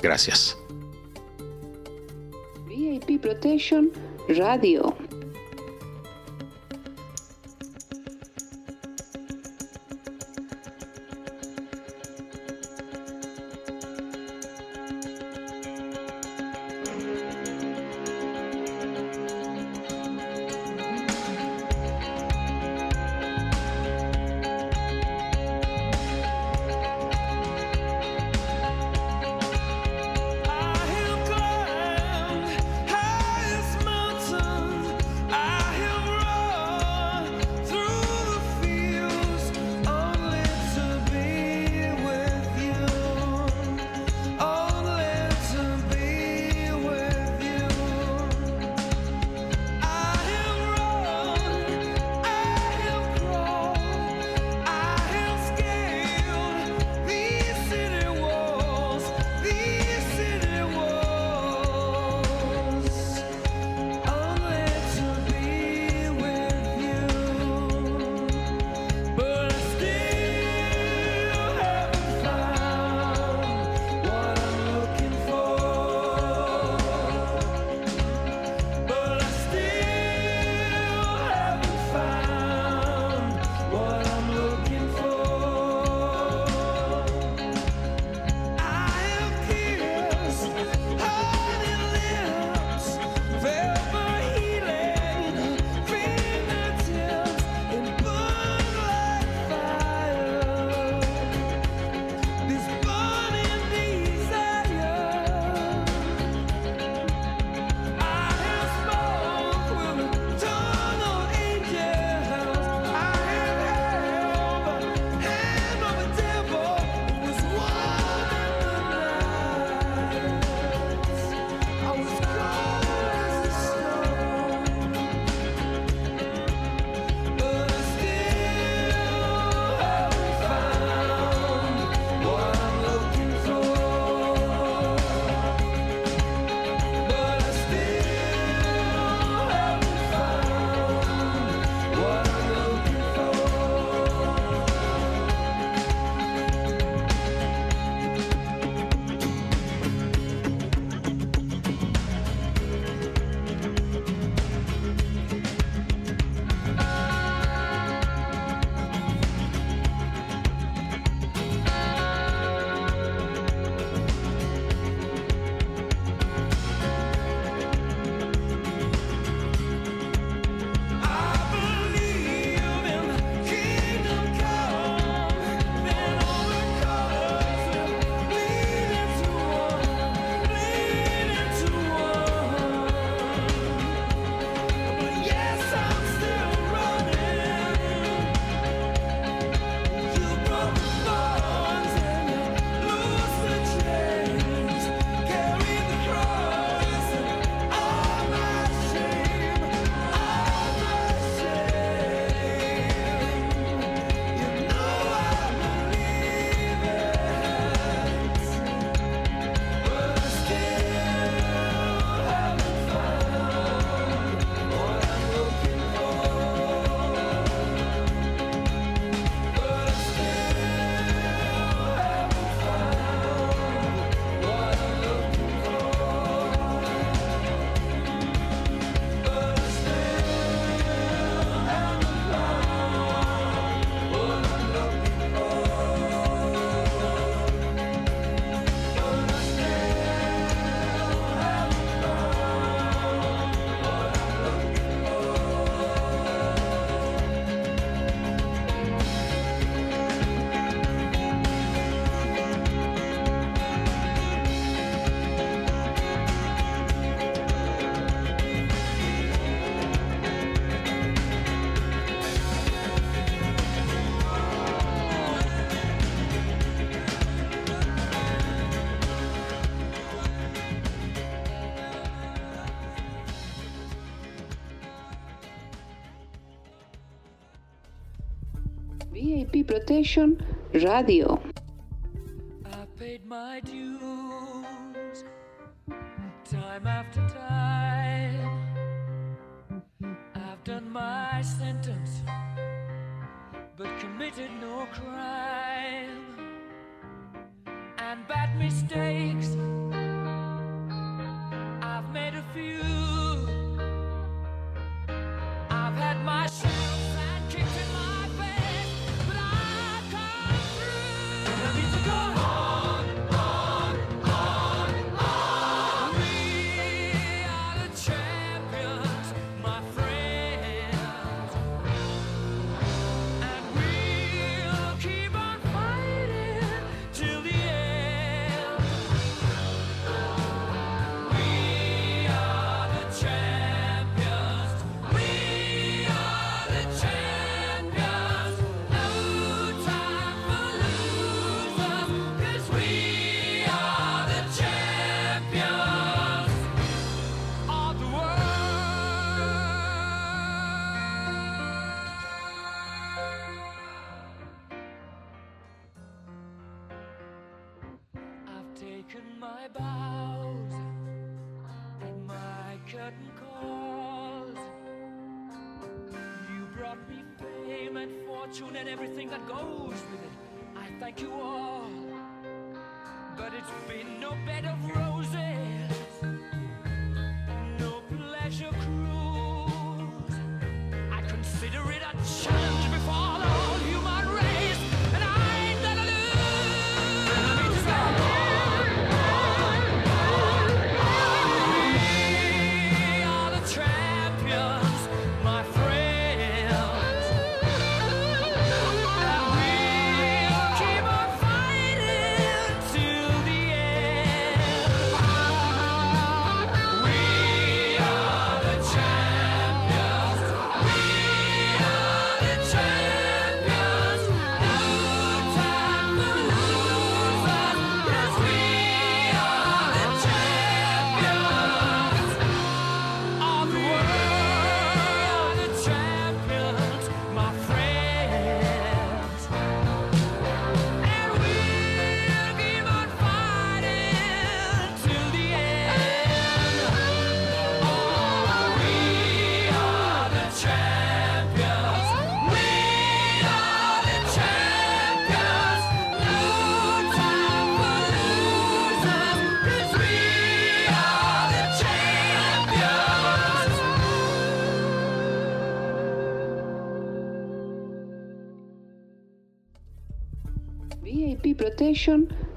Gracias. VIP Protection Radio. Protection Radio.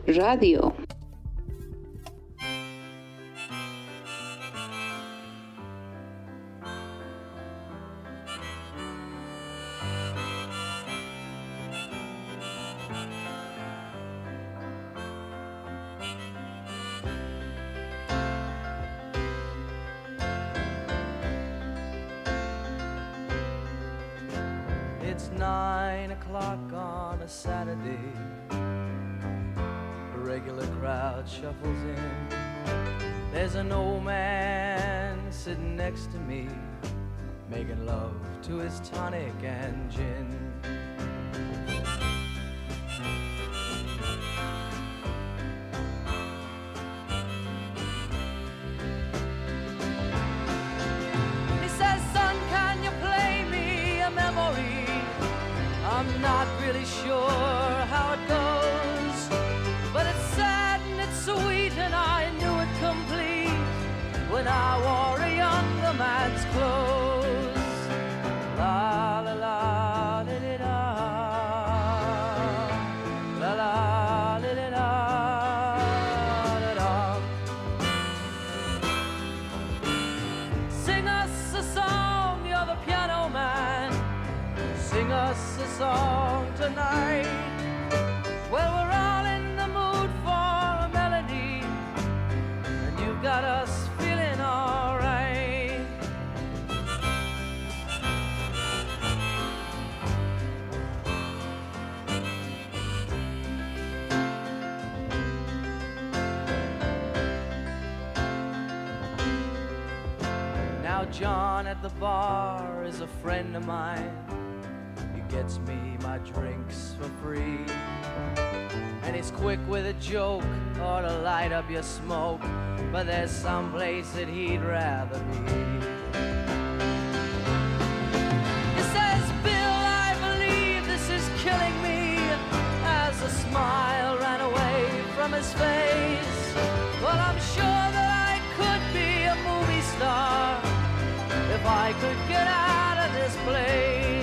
Radio. And quick with a joke or to light up your smoke, but there's some place that he'd rather be. He says, Bill, I believe this is killing me. As a smile ran away from his face. Well, I'm sure that I could be a movie star if I could get out of this place.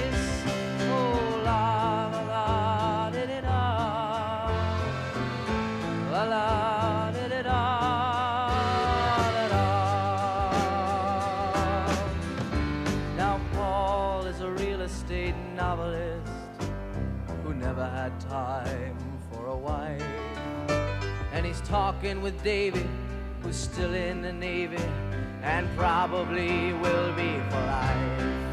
Talking with David, who's still in the Navy and probably will be for life.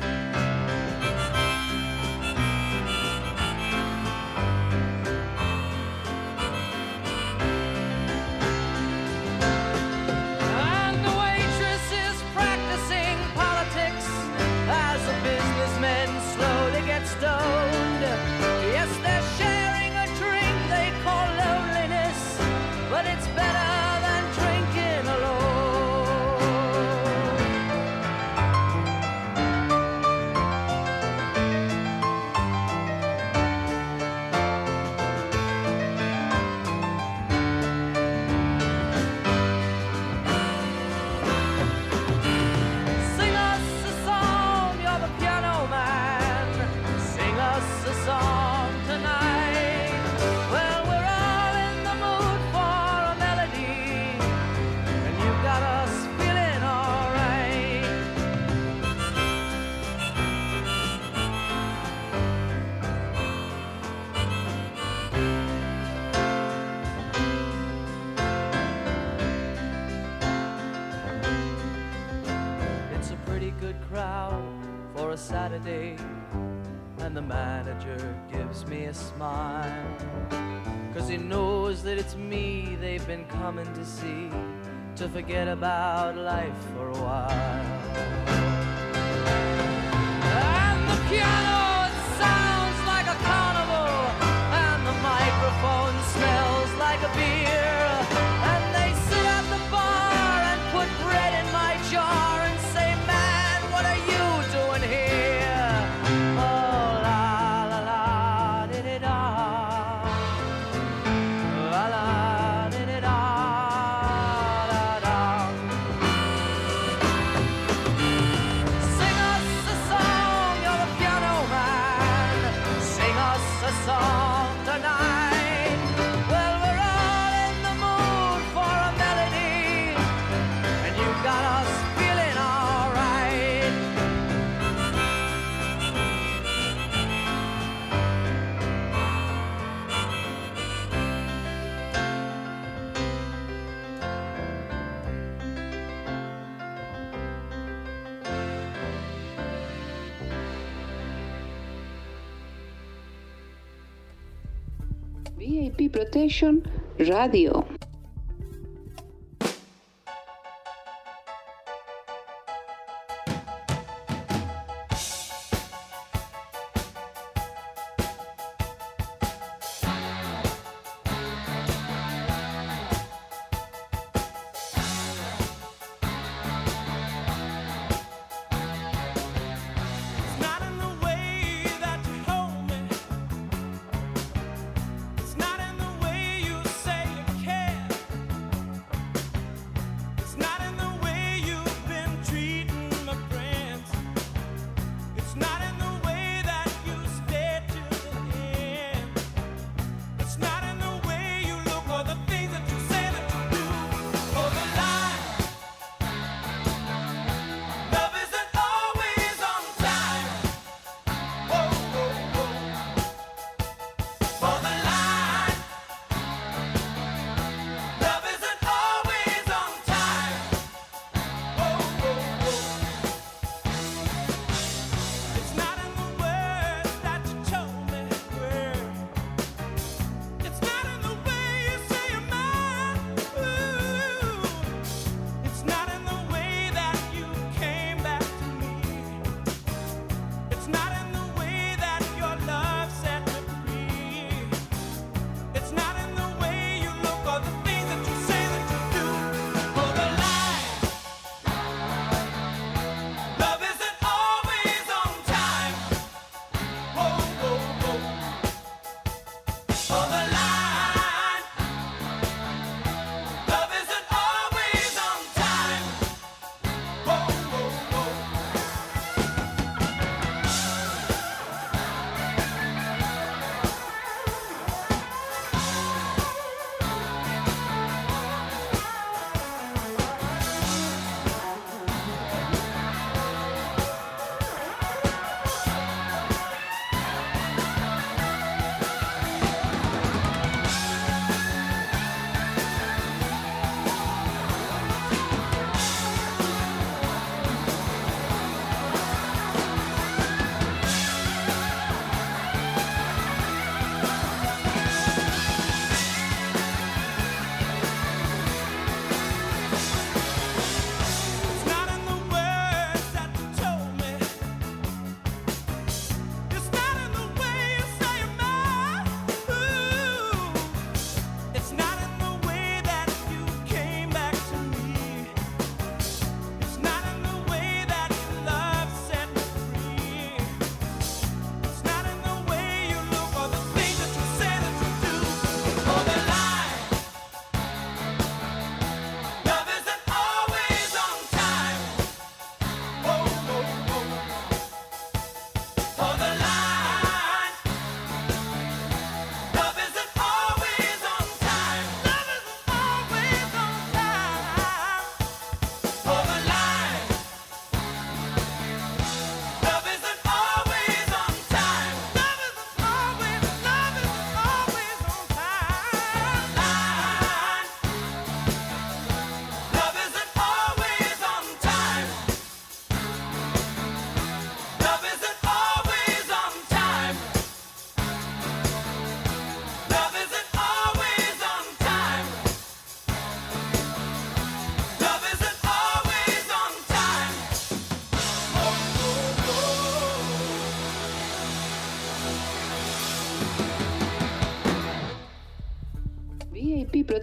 And the manager gives me a smile. Cause he knows that it's me they've been coming to see to forget about life for a while. And the piano assault tonight. VIP Protection Radio.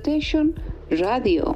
Protection Radio.